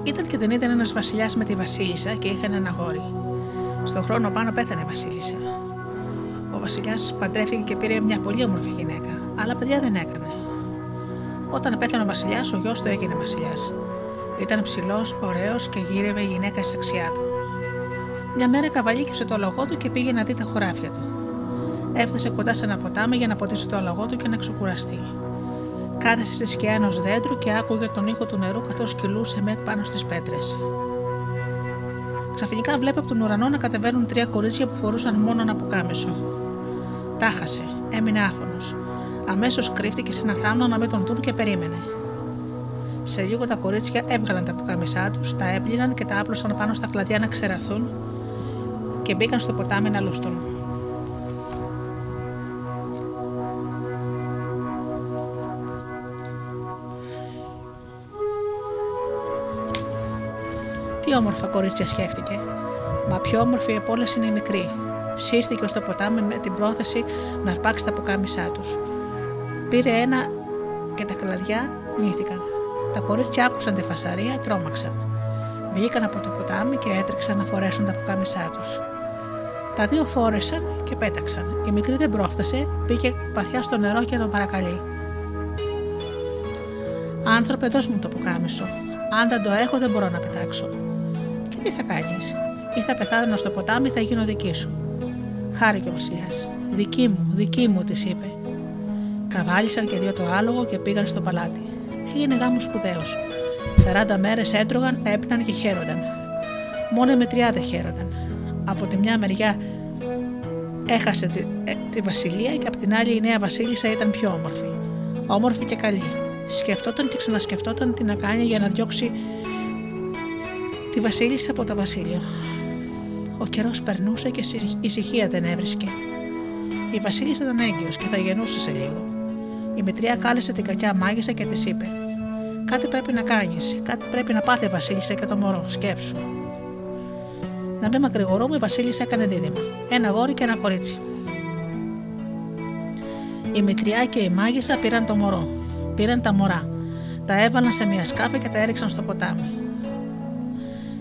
Ήταν και δεν ήταν ένας βασιλιάς με τη βασίλισσα και είχαν ένα γόρι. Στον χρόνο πάνω πέθανε η βασίλισσα. Ο βασιλιάς παντρεύτηκε και πήρε μια πολύ όμορφη γυναίκα, αλλά παιδιά δεν έκανε. Όταν πέθανε ο βασιλιάς, ο γιος του έγινε βασιλιάς. Ήταν ψηλός, ωραίος και γύρευε η γυναίκα αξιά του. Μια μέρα καβαλίκησε το λογό του και πήγε να δει τα χωράφια του. Έφτασε κοντά σε ένα ποτάμι για να ποτίσει το λογό του και να ξεκουραστεί. Κάθεσε στη σκιά ενός δέντρου και άκουγε τον ήχο του νερού καθώς κυλούσε με πάνω στις πέτρες. Ξαφνικά βλέπει από τον ουρανό να κατεβαίνουν τρία κορίτσια που φορούσαν μόνο ένα πουκάμισο. Τάχασε, έμεινε άφωνος. Αμέσως κρύφτηκε σε ένα θάμνο να με τον δουν και περίμενε. Σε λίγο τα κορίτσια έβγαλαν τα πουκάμισά τους, τα έπλυναν και τα άπλωσαν πάνω στα κλαδιά να ξεραθούν και μπήκαν στο ποτάμι να λουστούν. Τι όμορφα κορίτσια σκέφτηκε. Μα πιο όμορφη από όλες είναι η μικρή. Σύρθηκε στο ποτάμι με την πρόθεση να αρπάξει τα πουκάμισά τους. Πήρε ένα και τα κλαδιά κουνήθηκαν. Τα κορίτσια άκουσαν τη φασαρία, τρόμαξαν. Βγήκαν από το ποτάμι και έτρεξαν να φορέσουν τα πουκάμισά τους. Τα δύο φόρεσαν και πέταξαν. Η μικρή δεν πρόφτασε, πήγε παθιά στο νερό και τον παρακαλεί. Άνθρωπε, δώσ' μου το πουκάμισο. Αν δεν το έχω, δεν μπορώ να πετάξω. Και τι θα κάνεις, ή θα πεθάνω στο ποτάμι, θα γίνω δική σου. Χάρηκε ο Βασιλιάς. Δική μου, δική μου, της είπε. Καβάλισαν και δύο το άλογο και πήγαν στο παλάτι. Έγινε γάμος σπουδαίος. Σαράντα μέρες έτρωγαν, έπναν και χαίρονταν. Μόνο η μετριά δεν χαίρονταν. Από τη μια μεριά έχασε τη, ε, τη βασιλεία και από την άλλη η νέα βασίλισσα ήταν πιο όμορφη. Όμορφη και καλή. Σκεφτόταν και ξανασκεφτόταν τι να κάνει για να διώξει τη βασίλισσα από το βασίλειο. Ο καιρός περνούσε και ησυχία δεν έβρισκε. Η βασίλισσα ήταν έγκυος και θα γεννούσε σε λίγο. Η μητριά κάλεσε την κακιά μάγισσα και της είπε: Κάτι πρέπει να κάνεις, κάτι πρέπει να πάθει η Βασίλισσα και το μωρό, σκέψου. Να μην μακρηγορούμε, η Βασίλισσα έκανε δίδυμα. Ένα γόρι και ένα κορίτσι. Η μητριά και η μάγισσα πήραν το μωρό. Πήραν τα μωρά. Τα έβαλαν σε μια σκάφη και τα έριξαν στο ποτάμι.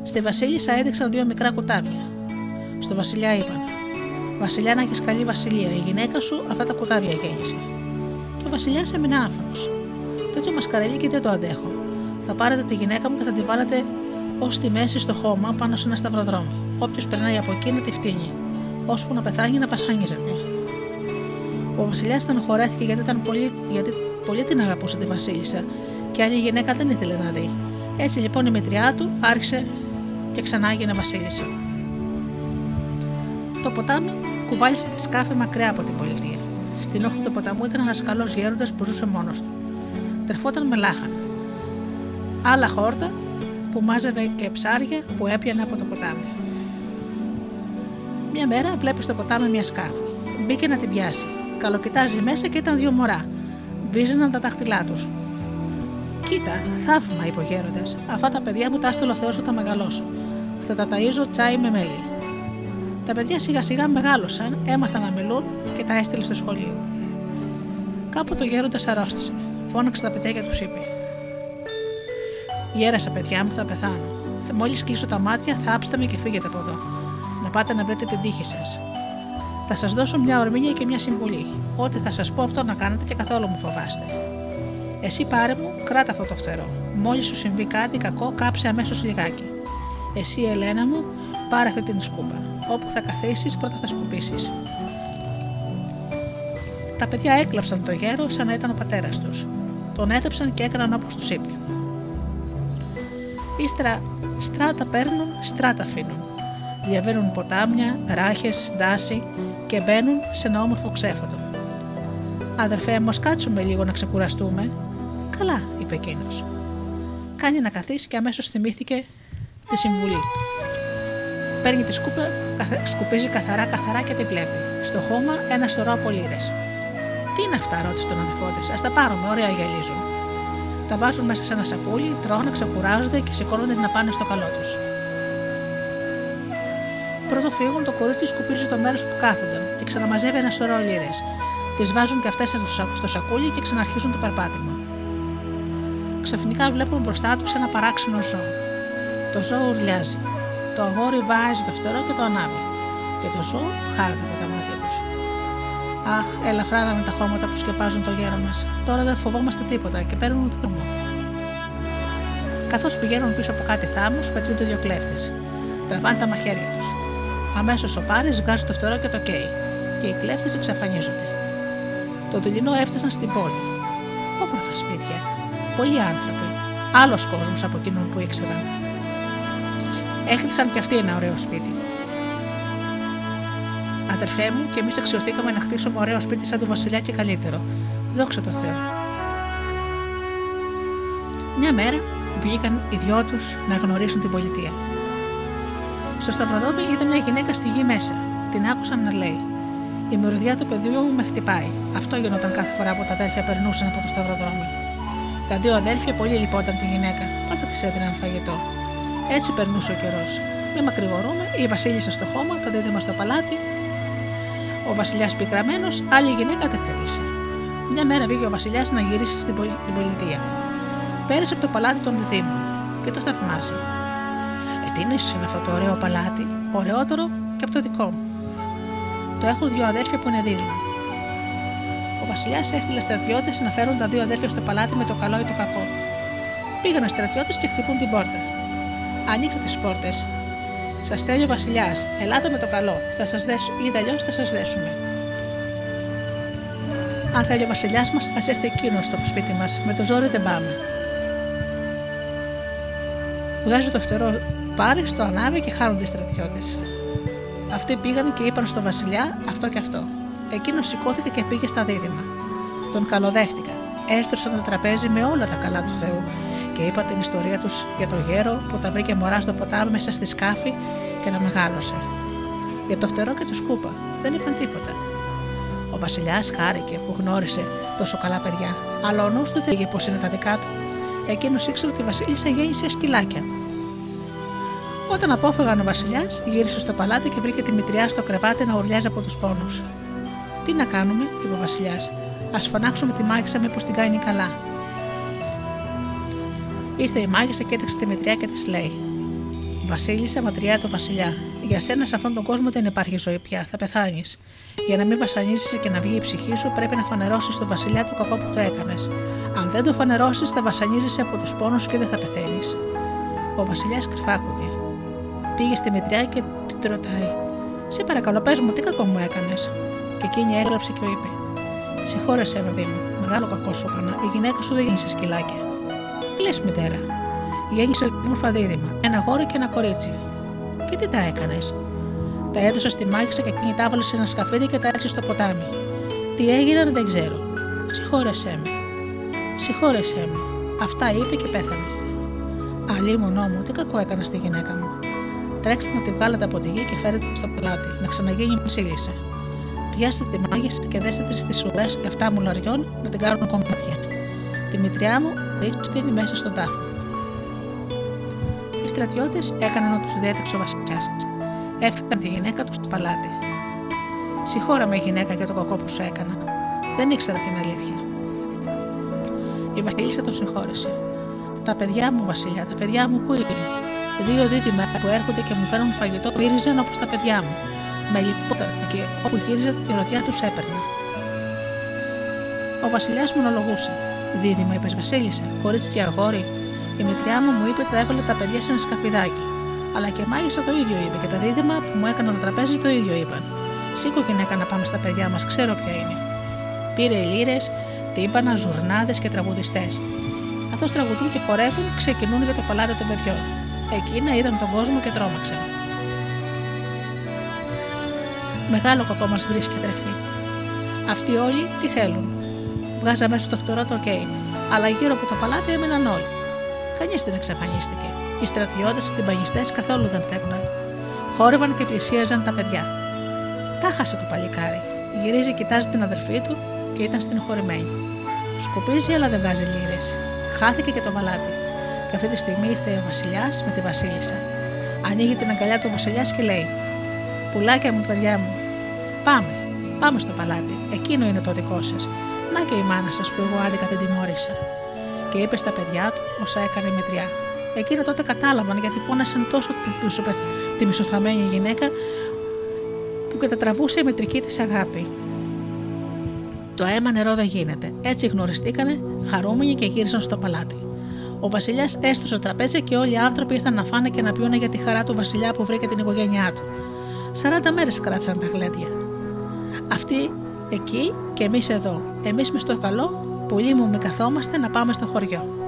Στη Βασίλισσα έδειξαν δύο μικρά κουτάβια. Στο Βασιλιά είπαν: Βασιλιά, να έχεις καλή βασιλεία. Η γυναίκα σου αυτά τα κουτάβια γέννησε ο Βασιλιάς έμεινε άφωνος. Τέτοιο μασκαρέλι και δεν το αντέχω. Θα πάρετε τη γυναίκα μου και θα τη βάλετε ως τη μέση στο χώμα πάνω σε ένα σταυροδρόμι. Όποιος περνάει από εκεί να τη φτύνει, ώσπου να πεθάνει να πασχάνιζεται. Ο Βασιλιάς χωρέθηκε γιατί, ήταν πολύ, γιατί πολύ την αγαπούσε τη Βασίλισσα και άλλη γυναίκα δεν ήθελε να δει. Έτσι λοιπόν η μητριά του άρχισε και ξανά έγινε Βασίλισσα. Το ποτάμι κουβάλισε τη σκάφη μακριά από την πολιτεία. Στην όχθη του ποταμού ήταν ένας καλός γέροντας που ζούσε μόνος του. Τρεφόταν με λάχανα. Άλλα χόρτα που μάζευε και ψάρια που έπιανε από το ποτάμι. Μια μέρα βλέπεις στο ποτάμι μια σκάφη. Μπήκε να την πιάσει. Καλοκοιτάζει μέσα και ήταν δύο μωρά. Βίζαιναν τα δάχτυλά τους. Κοίτα, θαύμα, είπε ο γέροντας. Αυτά τα παιδιά μου τα έστειλε ο Θεός όταν μεγαλώσω. Θα τα ταΐζω τσάι με μέλι. Τα παιδιά σιγά σιγά μεγάλωσαν, έμαθαν να μιλούν και τα έστειλε στο σχολείο. Κάποτε ο γέροντας αρρώστησε. Φώναξε τα παιδιά και τους είπε: Γέρασα, παιδιά μου, θα πεθάνω. Μόλις κλείσω τα μάτια, θάψτε με και φύγετε από εδώ. Να πάτε να βρείτε την τύχη σας. Θα σας δώσω μια ορμήνια και μια συμβουλή. Ό,τι θα σας πω αυτό να κάνετε και καθόλου μου φοβάστε. Εσύ πάρε μου, κράτα αυτό το φτερό. Μόλις σου συμβεί κάτι κακό, κάψε αμέσως λιγάκι. Εσύ, Ελένα μου, πάρε αυτή την σκούπα. Όπου θα καθίσεις, πρώτα θα σκουπίσεις. Τα παιδιά έκλαψαν το γέρο σαν να ήταν ο πατέρας τους. Τον έθεψαν και έκαναν όπως τους είπε. Ύστερα στράτα παίρνουν, στράτα αφήνουν. Διαβαίνουν ποτάμια, ράχες, δάση και μπαίνουν σε ένα όμορφο ξέφωτο. Αδερφέ μου, κάτσουμε λίγο να ξεκουραστούμε. Καλά, είπε εκείνος. Κάνει να καθίσει και αμέσως θυμήθηκε τη συμβουλή. Παίρνει τη σκούπα, σκουπίζει καθαρά καθαρά και τη βλέπει. Στο χώμα ένα σωρό από τι είναι αυτά, ρώτησε τον αδερφό της. Α τα πάρουμε, ωραία γυαλίζουν. Τα βάζουν μέσα σε ένα σακούλι, τρώνε, ξεκουράζονται και σηκώνονται να πάνε στο καλό τους. Πρώτο φύγουν, το κορίτσι σκουπίζει το μέρος που κάθονταν και ξαναμαζεύει ένα σωρό λίρες. Τις βάζουν και αυτές στο σακούλι και ξαναρχίζουν το περπάτημα. Ξαφνικά βλέπουν μπροστά τους ένα παράξενο ζώο. Το ζώο ουρλιάζει. Το αγόρι βάζει το φτερό και το ανάβει. Και το ζώο χάρεται από τα μάτια τους. Αχ, ελαφρά με τα χώματα που σκεπάζουν το γέρο μας. Τώρα δεν φοβόμαστε τίποτα και παίρνουν το τρόμο. Καθώς πηγαίνουν πίσω από κάτι θάμους, πετρούνται δύο κλέφτες. Τραβάνε τα μαχαίρια τους. Αμέσως ο Πάρης βγάζει το φτερό και το καίει, και οι κλέφτες εξαφανίζονται. Το δειλινό έφτασαν στην πόλη. Όμορφα σπίτια. Πολλοί άνθρωποι. Άλλος κόσμος από εκείνον που ήξεραν. Έχτισαν και αυτοί ένα ωραίο σπίτι. Αδερφέ μου, και εμείς αξιοθήκαμε να χτίσουμε ωραίο σπίτι σαν του Βασιλιά και καλύτερο. Δόξα τω Θεώ. Μια μέρα βγήκαν οι δυο τους να γνωρίσουν την πολιτεία. Στο σταυροδρόμι είδα μια γυναίκα στη γη μέσα. Την άκουσαν να λέει: Η μυρωδιά του παιδιού μου με χτυπάει. Αυτό γινόταν κάθε φορά που τα αδέρφια περνούσαν από το σταυροδρόμι. Τα δύο αδέρφια πολύ λυπόταν τη γυναίκα, πάντα της έδιναν φαγητό. Έτσι περνούσε ο καιρός. Με μακρηγορούμε, η Βασίλισσα στο χώμα, τα δίδυμα στο παλάτι. Ο Βασιλιάς πικραμένος, άλλη γυναίκα δεν θέλησε. Μια μέρα βγήκε ο Βασιλιάς να γυρίσει στην πολιτεία. Πέρασε από το παλάτι των διδήμων και το θαυμάζει. Ε, τι είναι αυτό το ωραίο παλάτι, ωραιότερο και από το δικό μου. Το έχουν δύο αδέρφια που είναι δίδυμα. Ο Βασιλιάς έστειλε στρατιώτες να φέρουν τα δύο αδέρφια στο παλάτι με το καλό ή το κακό. Πήγαν στρατιώτες και χτυπούν την πόρτα. Ανοίξτε τις πόρτες. Σας στέλνει ο Βασιλιάς, ελάτε με το καλό. Θα σας δέσω, ή αλλιώς θα σας δέσουμε. Αν θέλει ο Βασιλιάς μας, ας έρθει εκείνος στο σπίτι μας. Με το ζόρι δεν πάμε. Βγάζει το φτερό πάρει, στο ανάβει και χάνονται οι στρατιώτε. Αυτοί πήγαν και είπαν στο Βασιλιά αυτό και αυτό. Εκείνος σηκώθηκε και πήγε στα δίδυμα. Τον καλοδέχτηκαν. Έστρωσαν το τραπέζι με όλα τα καλά του Θεού και είπαν την ιστορία τους για το γέρο που τα βρήκε μωρά στο ποτάμι μέσα στη σκάφη και να μεγάλωσε. Για το φτερό και το σκούπα δεν είπαν τίποτα. Ο Βασιλιάς χάρηκε που γνώρισε τόσο καλά παιδιά, αλλά ο νους του δεν πώ είναι τα δικά του. Εκείνος ήξερε ότι η Βασίλισσα γέννησε σκυλάκια. Όταν απόφευγαν ο Βασιλιάς, γύρισε στο παλάτι και βρήκε τη μητριά στο κρεβάτι να ουρλιάζει από τους πόνους. Τι να κάνουμε, είπε ο Βασιλιάς, ας φωνάξουμε τη μάγισσα μήπως την κάνει καλά. Ήρθε η μάγισσα και έτρεξε τη μητριά και της λέει: Βασίλισσα, ματριά του Βασιλιά, για σένα σε αυτόν τον κόσμο δεν υπάρχει ζωή πια, θα πεθάνεις. Για να μην βασανίζει και να βγει η ψυχή σου, πρέπει να φανερώσεις τον Βασιλιά το κακό που το έκανες. Αν δεν το φανερώσεις, θα βασανίζεσαι από τους πόνους και δεν θα πεθαίνεις. Ο Βασιλιάς κρυφάκουγε. Πήγε στη μητριά και την ρωτάει: Σε παρακαλώ, πες μου, τι κακό μου έκανες. Και εκείνη έγραψε και είπε: Συγχώρεσέ με, Δήμο, μεγάλο κακό σου έκανα. Η γυναίκα σου δεν γίνησε σκυλάκια. Τι λε, μητέρα, γέννησε όμορφα δίδυμα, ένα γόρι και ένα κορίτσι. Και τι τα έκανες; Τα έδωσα στη μάγισσα και εκείνη τα έβαλες σε ένα σκαφίδι και τα έριξες στο ποτάμι. Τι έγιναν δεν ξέρω. Συγχώρεσέ με. Συγχώρεσέ με. Αυτά είπε και πέθανε. Αλλή μονό μου, τι κακό έκανα στη γυναίκα μου. Τρέξτε να τη βγάλετε από τη γη και φέρετε στο πλάτη, να ξαναγίνει βασίλισσα. Πιάστε τη μάγισσα και δέστε τη στι ουρέ 7 μουλαριών να την κάνουν κομμάτια. Τη μητριά μου ρίξτε μέσα στον τάφο. Οι στρατιώτες έκαναν ό,τι τους διέταξε ο Βασιλιάς. Έφυγαν τη γυναίκα τους στο παλάτι. Συγχώρα με γυναίκα για το κακό που σου έκανα. Δεν ήξερα την αλήθεια. Η Βασίλισσα τον συγχώρεσε. Τα παιδιά μου, Βασιλιά, τα παιδιά μου πού είναι; Δύο δίδυμα που έρχονται και μου φέρνουν φαγητό μύριζαν όπως τα παιδιά μου. Με λιπόταν και όπου γύριζε τη ροθιά τους έπαιρνα. Ο Βασιλιάς μονολογούσε. Δίδυμα, είπες Βασίλισσα, κορίτσι και αγόρι. Η μητριά μου μου είπε ότι έβαλε τα παιδιά σε ένα σκαφιδάκι. Αλλά και μάγισσα το ίδιο είπε και τα δίδυμα που μου έκαναν το τραπέζι το ίδιο είπαν. Σήκω γυναίκα να πάμε στα παιδιά μας, ξέρω ποια είναι. Πήρε λύρες, τύμπανα, ζουρνάδες και τραγουδιστές. Καθώ τραγουδούν και χορεύουν, ξεκινούν για το παλάτι των παιδιών. Εκείνα είδαν τον κόσμο και τρόμαξαν. Μεγάλο κακό μας βρίσκει τρεφή. Αυτοί όλοι τι θέλουν; Βγάζα μέσα στο φτερό το κέι, αλλά γύρω από το παλάτι έμειναν όλοι. Κανείς δεν εξαφανίστηκε. Οι στρατιώτες και οι παγιστέ καθόλου δεν στέκναν. Χόρευαν και πλησίαζαν τα παιδιά. Τα χάσε το παλικάρι. Γυρίζει, κοιτάζει την αδερφή του και ήταν στενοχωρημένη. Σκοπίζει, αλλά δεν βγάζει λύρε. Χάθηκε και το παλάτι. Και αυτή τη στιγμή ήρθε ο Βασιλιάς με τη Βασίλισσα. Ανοίγει την αγκαλιά του Βασιλιάς και λέει: Πουλάκια μου, παιδιά μου, πάμε. Πάμε στο παλάτι, εκείνο είναι το δικό σας. Να και η μάνα σας που εγώ άδικα την τιμώρησα. Και είπε στα παιδιά του όσα έκανε η μετριά. Εκείνα τότε κατάλαβαν γιατί πόνασαν τόσο τη μισοθαμένη γυναίκα που κατατραβούσε η μετρική της αγάπη. Το αίμα νερό δεν γίνεται. Έτσι γνωριστήκανε, χαρούμενοι και γύρισαν στο παλάτι. Ο Βασιλιάς έστωσε τραπέζι και όλοι οι άνθρωποι ήρθαν να φάνε και να πιούνε για τη χαρά του Βασιλιά που βρήκε την οικογένειά του. 40 μέρες κράτησαν τα γλέντια. Αυτοί εκεί και εμείς εδώ. Εμείς με στο καλό, που λίμουμε καθόμαστε να πάμε στο χωριό.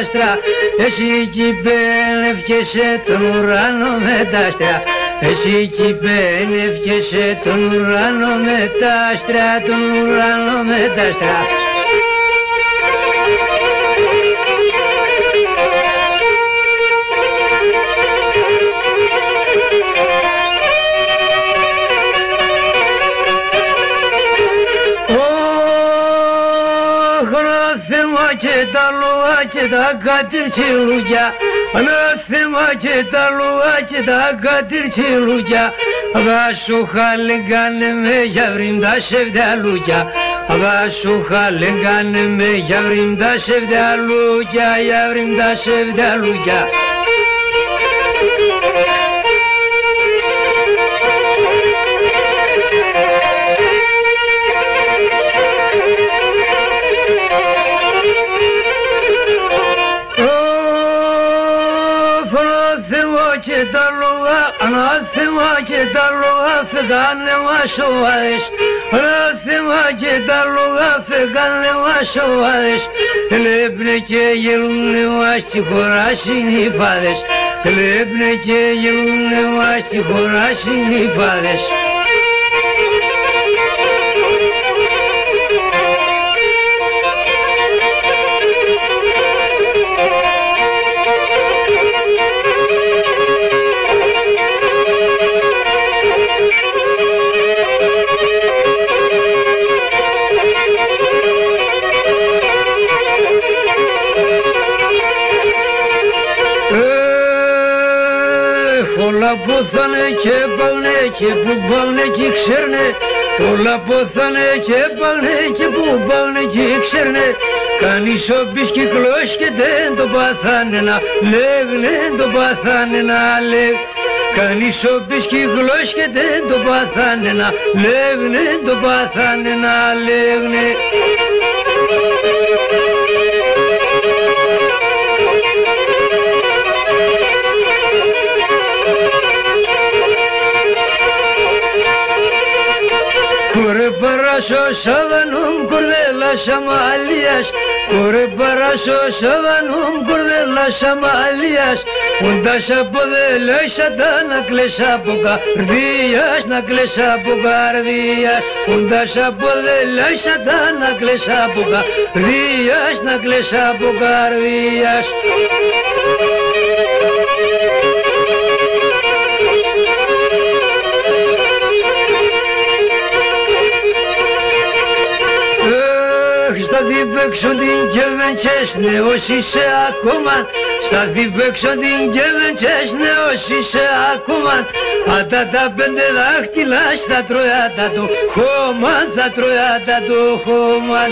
Άστρα Εσύ εκεί πένευκεσαι τον ουρανό με τα άστρα. Εσύ εκεί πένευκεσαι τον ουρανό με τα άστρα Τον ουρανό με τα άστρα και τα κατηρτσιλούκια Ανάθεμα και τα λουά και τα κατηρτσιλούκια Θα σου χαλεγάνε με για βρίντα σεβδαλούκια Θα σου χαλεγάνε με για Ανάθεμα και τα λόγα φεγάνε μας σοβαρές Λέπνε και γελούνε μας στη χώρα συνήφαδες Λέπνε και γελούνε μας στη χώρα συνήφαδες ποθάνε και πάνε και που πάνε και ξέρνε Όλα ποθάνε και πάνε και που πάνε και ξέρνε Κανείς ο κυκλός και δεν το παθάνε να λέγνε το παθάνε να λέγ Κανείς ο κυκλός και δεν το παθάνε να λέγνε το παθάνε να λέγνε παράσω σαβανούμ κορδέλα σαμαλίας Κορε παράσω σαβανούμ κορδέλα σαμαλίας Ούντας από δελέσα τα να κλαις από καρδίας Να κλαις από καρδίας. Ούντας από δελέσα τα να κλαις από καρδίας Να κλαις από καρδίας διπέξω την κεβεντσέσνε όσοι είσαι ακόμα. Στα διπέξω την κεβεντσέσνε όσοι είσαι ακόμα. Ατα τα πέντε δάχτυλα στα τροяτα του χώμα Θα τροяτα του χώμα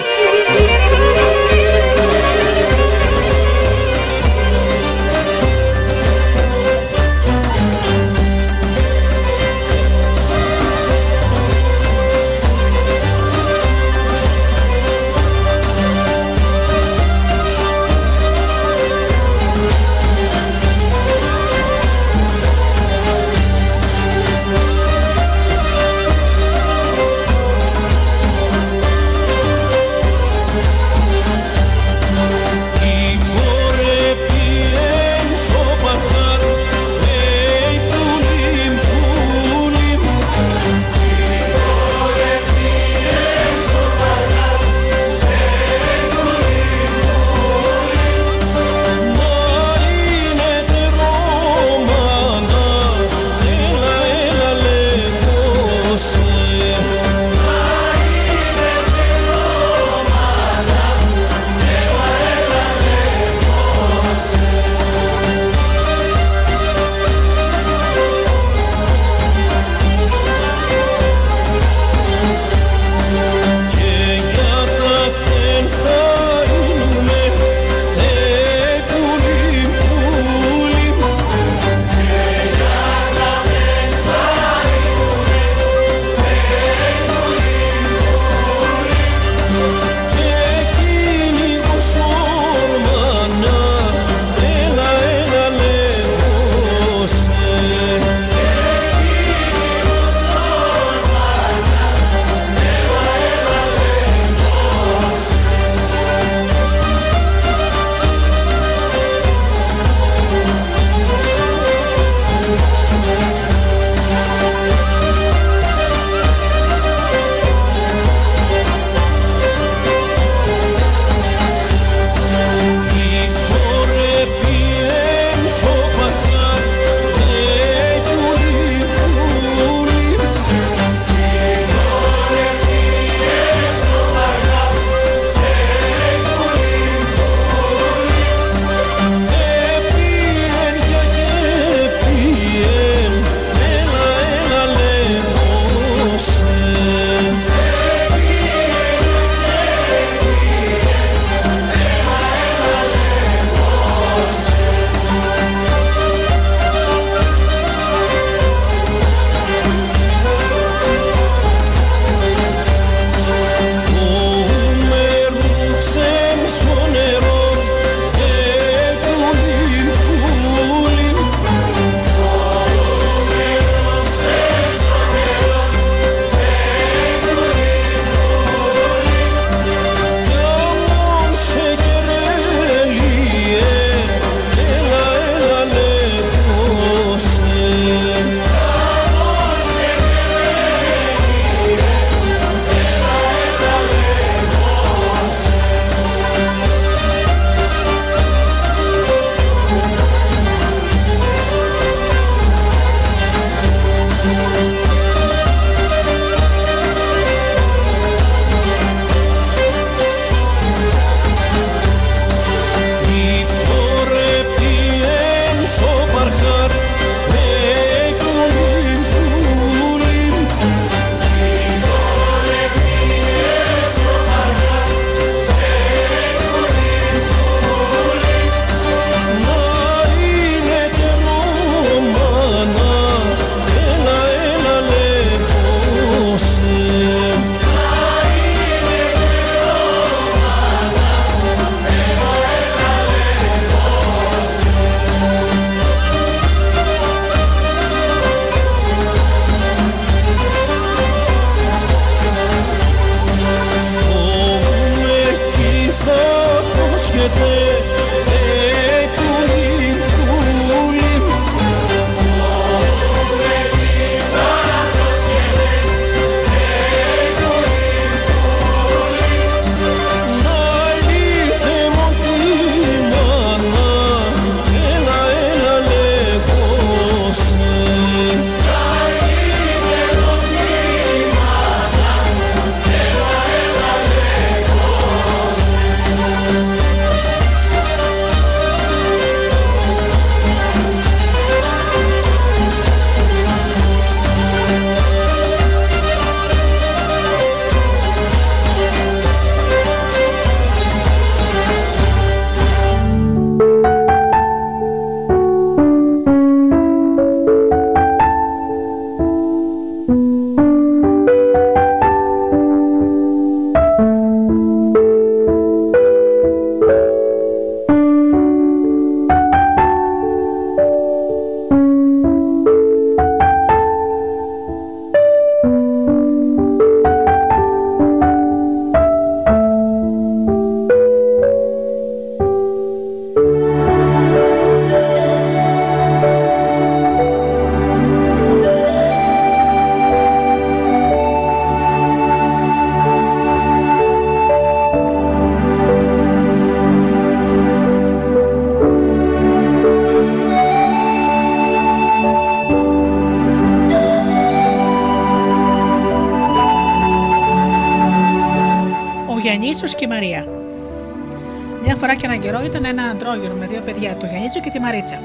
και τη Μαρίτσα.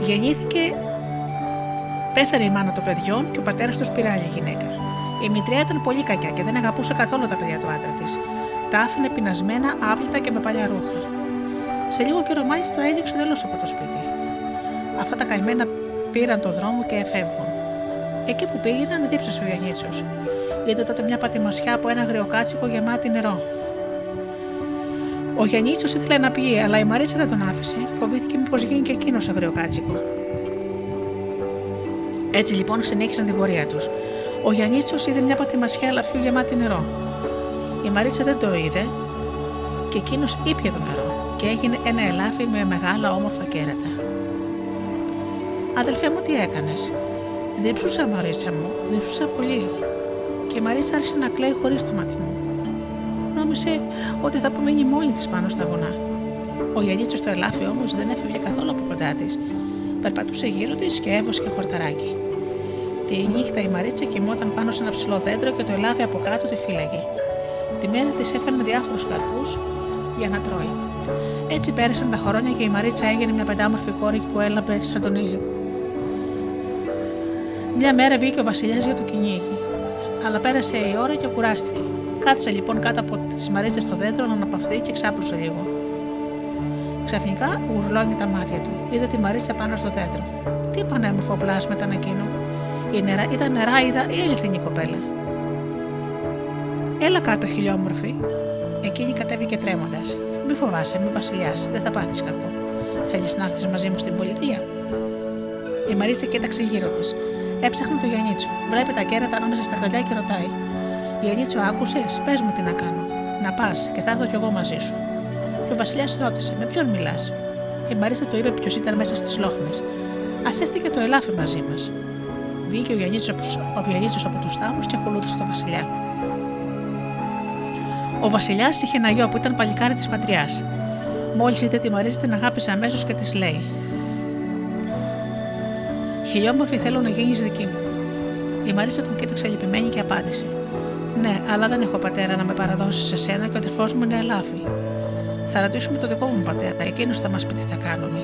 Γεννήθηκε, πέθανε η μάνα των παιδιών και ο πατέρας του πειράγει γυναίκα. Η μητρία ήταν πολύ κακιά και δεν αγαπούσε καθόλου τα παιδιά του άντρα της. Τα άφηνε πεινασμένα, άπλυτα και με παλιά ρούχα. Σε λίγο καιρό μάλιστα έδιωξε εντελώς από το σπίτι. Αυτά τα καημένα πήραν τον δρόμο και εφεύγουν. Εκεί που πήγαιναν, δίψασε ο Γιαννίτσο. Είδε τότε μια πατημασιά από ένα γριοκάτσικο γεμάτη νερό. Ο Γιαννίτσο ήθελε να πιει, αλλά η Μαρίτσα δεν τον άφησε. Φοβήθηκε μήπως γίνει και εκείνος αγριοκάτσικο. Έτσι λοιπόν συνέχισαν την πορεία τους. Ο Γιαννίτσο είδε μια πατημασιά ελαφιού γεμάτη νερό. Η Μαρίτσα δεν το είδε και εκείνος ήπια το νερό και έγινε ένα ελάφι με μεγάλα όμορφα κέρατα. Αδελφέ μου, τι έκανες; Δίψουσα, Μαρίτσα μου, δίψουσα πολύ. Και η Μαρίτσα άρχισε να κλαίει χωρίς το μάτι μου. Νόμισε ότι θα απομείνει μόνη της πάνω στα βουνά. Ο Γιαννίτσο στο ελάφι όμως δεν έφευγε καθόλου από κοντά της. Περπατούσε γύρω της και έβοσκε χορταράκι. Τη νύχτα η Μαρίτσα κοιμόταν πάνω σε ένα ψηλό δέντρο και το ελάφι από κάτω τη φύλαγε. Τη μέρα της έφερνε διάφορους καρπούς για να τρώει. Έτσι πέρασαν τα χρόνια και η Μαρίτσα έγινε μια πεντάμορφη κόρη που έλαβε σαν τον ήλιο. Μια μέρα βγήκε ο Βασιλιάς για το κυνήγι, αλλά πέρασε η ώρα και κουράστηκε. Κάθισε λοιπόν κάτω από τι μαρίτσε στο δέντρο να αναπαυθεί και ξάπλωσε λίγο. Ξαφνικά γουρλώνει τα μάτια του. Είδε τη Μαρίτσα πάνω στο δέντρο. Τι πανέμορφο πλάσμα ήταν εκείνο. Η νερά, ήταν νεράιδα ή αληθινή κοπέλα. Έλα κάτω, χιλιόμορφη. Εκείνη κατέβηκε τρέμοντας. Μη φοβάσαι, είμαι βασιλιάς, δεν θα πάθεις κακό. Θέλεις να έρθεις μαζί μου στην πολιτεία; Η Μαρίτσα κοίταξε γύρω της. Έψαχνε το Γιαννίτσο. Βλέπει τα κέρατα ανάμεσα στα κλαδιά και ρωτάει: Γιαννίτσο, άκουσες, πες μου τι να κάνω. Να πας και θα έρθω κι εγώ μαζί σου. Και ο Βασιλιάς ρώτησε: Με ποιον μιλάς; Η Μαρίσα του είπε ποιος ήταν μέσα στις λόχνες. Α έρθει και το ελάφι μαζί μας. Βγήκε ο Γιαννίτσος από τους θάμους και ακολούθησε τον Βασιλιά. Ο Βασιλιάς είχε ένα γιο που ήταν παλικάρι της πατριάς. Μόλις είδε τη Μαρίζα την αγάπησε αμέσως και της λέει: Χιλιόμορφη θέλω να γίνεις δική μου. Η Μαρίσα τον κοίταξε λυπημένη και απάντησε: ναι, αλλά δεν έχω πατέρα να με παραδώσει σε σένα και ο αδερφός μου είναι ελάφι. Θα ρωτήσουμε τον δικό μου πατέρα, εκείνος θα μας πει τι θα κάνουμε.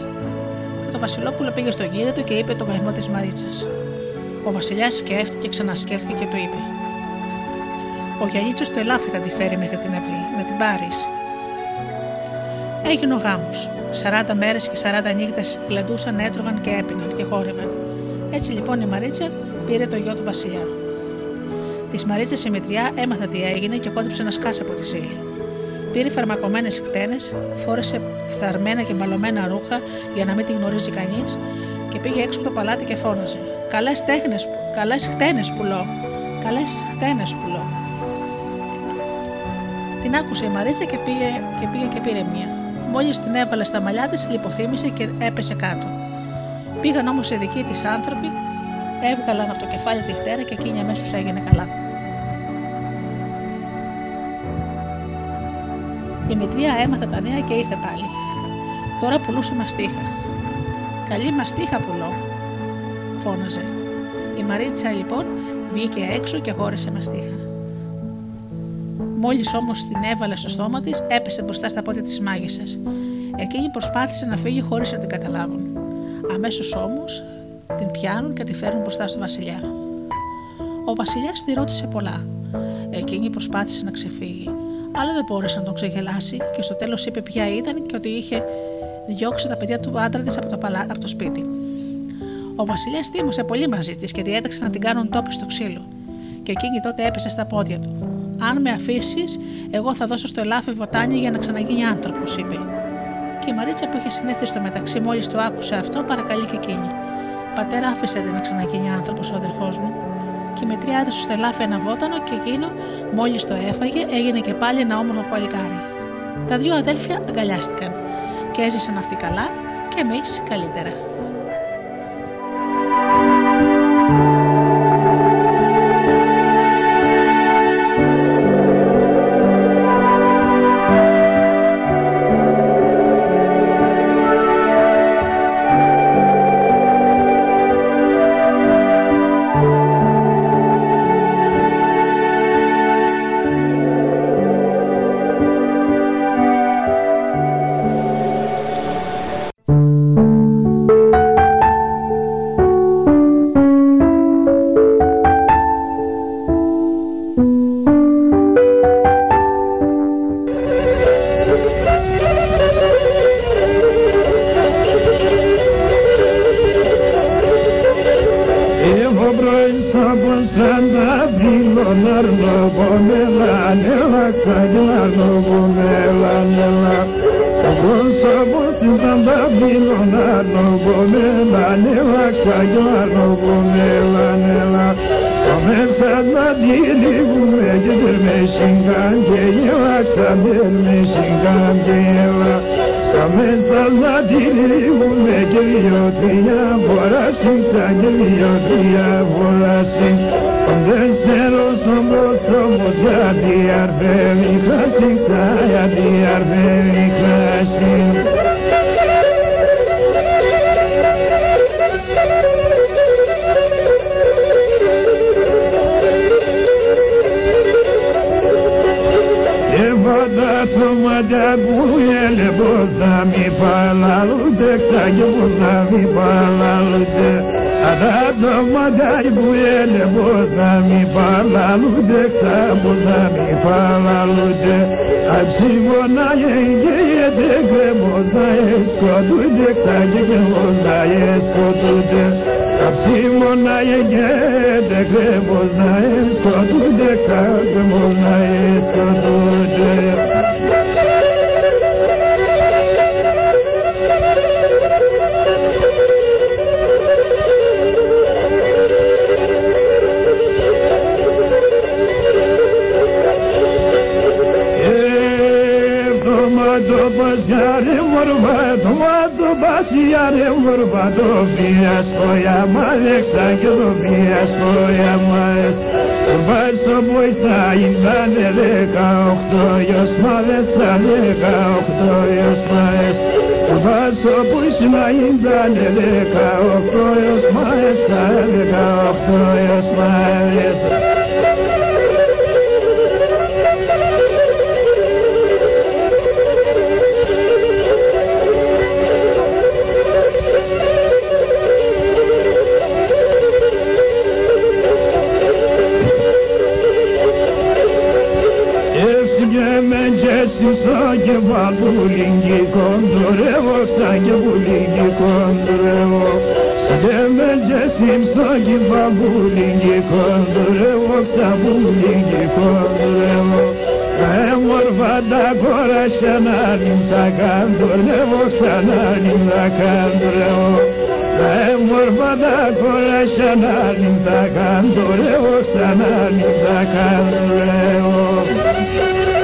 Και το Βασιλόπουλο πήγε στον γύρο του και είπε το γαϊμό της Μαρίτσα. Ο Βασιλιάς σκέφτηκε, ξανασκέφτηκε και του είπε: Ο Γιανίτσο το ελάφι θα τη φέρει μέχρι την αυλή, να την πάρεις. Έγινε ο γάμος. 40 μέρες και 40 νύχτες γλεντούσαν, έτρωγαν και έπιναν και χόρευαν. Έτσι λοιπόν η Μαρίτσα πήρε το γιο του Βασιλιά. Της Μαρίτσα η Μητριά έμαθα τι έγινε και κόντυψε να σκάσει από τη ζήλια. Πήρε φαρμακομένε χτένες, φόρεσε φθαρμένα και μαλωμένα ρούχα για να μην την γνωρίζει κανείς και πήγε έξω από το παλάτι και φώναζε. Καλές τέχνες, καλές χτένες πουλώ. Καλές χτένες πουλώ. Την άκουσε η Μαρίτσα και πήγε και, πήγε και πήρε μία. Μόλις την έβαλε στα μαλλιά της, λιποθύμησε και έπεσε κάτω. Πήγαν όμως οι δικοί της άνθρωποι, έβγαλαν από το κεφάλι τη χτέρα και εκείνη αμέσως έγινε καλά. Η μητρία έμαθε τα νέα και ήρθε πάλι. Τώρα πουλούσε μαστίχα. Καλή μαστίχα πουλώ, φώναζε. Η Μαρίτσα λοιπόν βγήκε έξω και αγόρισε μαστίχα. Μόλις όμως την έβαλε στο στόμα της, έπεσε μπροστά στα πόδια της μάγισσας. Εκείνη προσπάθησε να φύγει χωρίς να την καταλάβουν. Αμέσως όμως την πιάνουν και τη φέρνουν μπροστά στο Βασιλιά. Ο Βασιλιάς τη ρώτησε πολλά. Εκείνη προσπάθησε να ξεφύγει, αλλά δεν μπόρεσε να τον ξεγελάσει και στο τέλος είπε ποια ήταν και ότι είχε διώξει τα παιδιά του άντρα της από, το από το σπίτι. Ο Βασιλιάς θύμωσε πολύ μαζί της και διέταξε να την κάνουν τόπι στο ξύλο. Και εκείνη τότε έπεσε στα πόδια του. Αν με αφήσεις, εγώ θα δώσω στο ελάφι βοτάνια για να ξαναγίνει άνθρωπος, είπε. Και η Μαρίτσα που είχε συνέρθει στο μεταξύ, μόλις το άκουσε αυτό, παρακαλεί και εκείνη. Πατέρα, άφησε την να ξαναγίνει άνθρωπος ο αδερφός μου. Και η μετριά έδωσε στο ελάφι ένα βότανο και εκείνο, μόλις το έφαγε, έγινε και πάλι ένα όμορφο παλικάρι. Τα δύο αδέλφια αγκαλιάστηκαν και έζησαν αυτοί καλά και εμείς καλύτερα. γελιοτρία μποράσει, θα γελιοτρία μποράσει. Δεν θέλω όμως όμως γιατί αρβεύει χάσει, γιατί αρβεύει χάσει. Που είναι λεπτό, μη παλά, ούτε ξέρει ο κόσμο να μη παλά, ούτε. Αν τα μαγαριπού είναι λεπτό, μη παλά, ούτε ξέρει ο κόσμο να μη παλά, ούτε. Αν σχημανεί, εγκέται, κρεμπό, δεν σκοτει, δεν ξέρει ο κόσμο να έχει κονδύλια. Αν σχημανεί, εγκέται, κρεμπό, δεν σκοτει, δεν ξέρει ο κόσμο να έχει. baciare vorbato Vado baciare vorbato Via svoja malek sagilo Via svoja malek Bar собой стоим далеко Кто ее смотрит далеко Кто ее смотрит Bar собой стоим далеко Кто ее смотрит далеко Кто ее смотрит σαν και βαμπουλίκι κοντουρεύω σαν και βουλίκι κοντουρεύω Στέμετε στην σαν και βαμπουλίκι κοντρεύω. σαν βουλίκι κοντουρεύω Έμορφα τα τα καντουρεύω σαν τα σαν τα σαν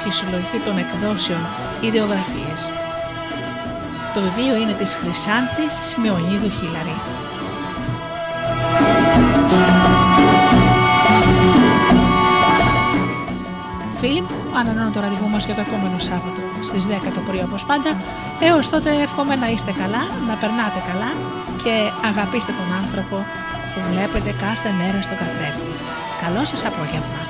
υπέροχη συλλογή των εκδόσεων ιδεογραφίες. Το βιβλίο είναι της Χρυσάνθης Σημεωνίδου Χίλαρη. Φίλοι μου, ανανώνω το ραντεβού μας για το επόμενο Σάββατο στις 10 το πρωί όπως πάντα. Έως τότε εύχομαι να είστε καλά, να περνάτε καλά και αγαπήστε τον άνθρωπο που βλέπετε κάθε μέρα στο καθρέφτη. Καλό σας απόγευμα.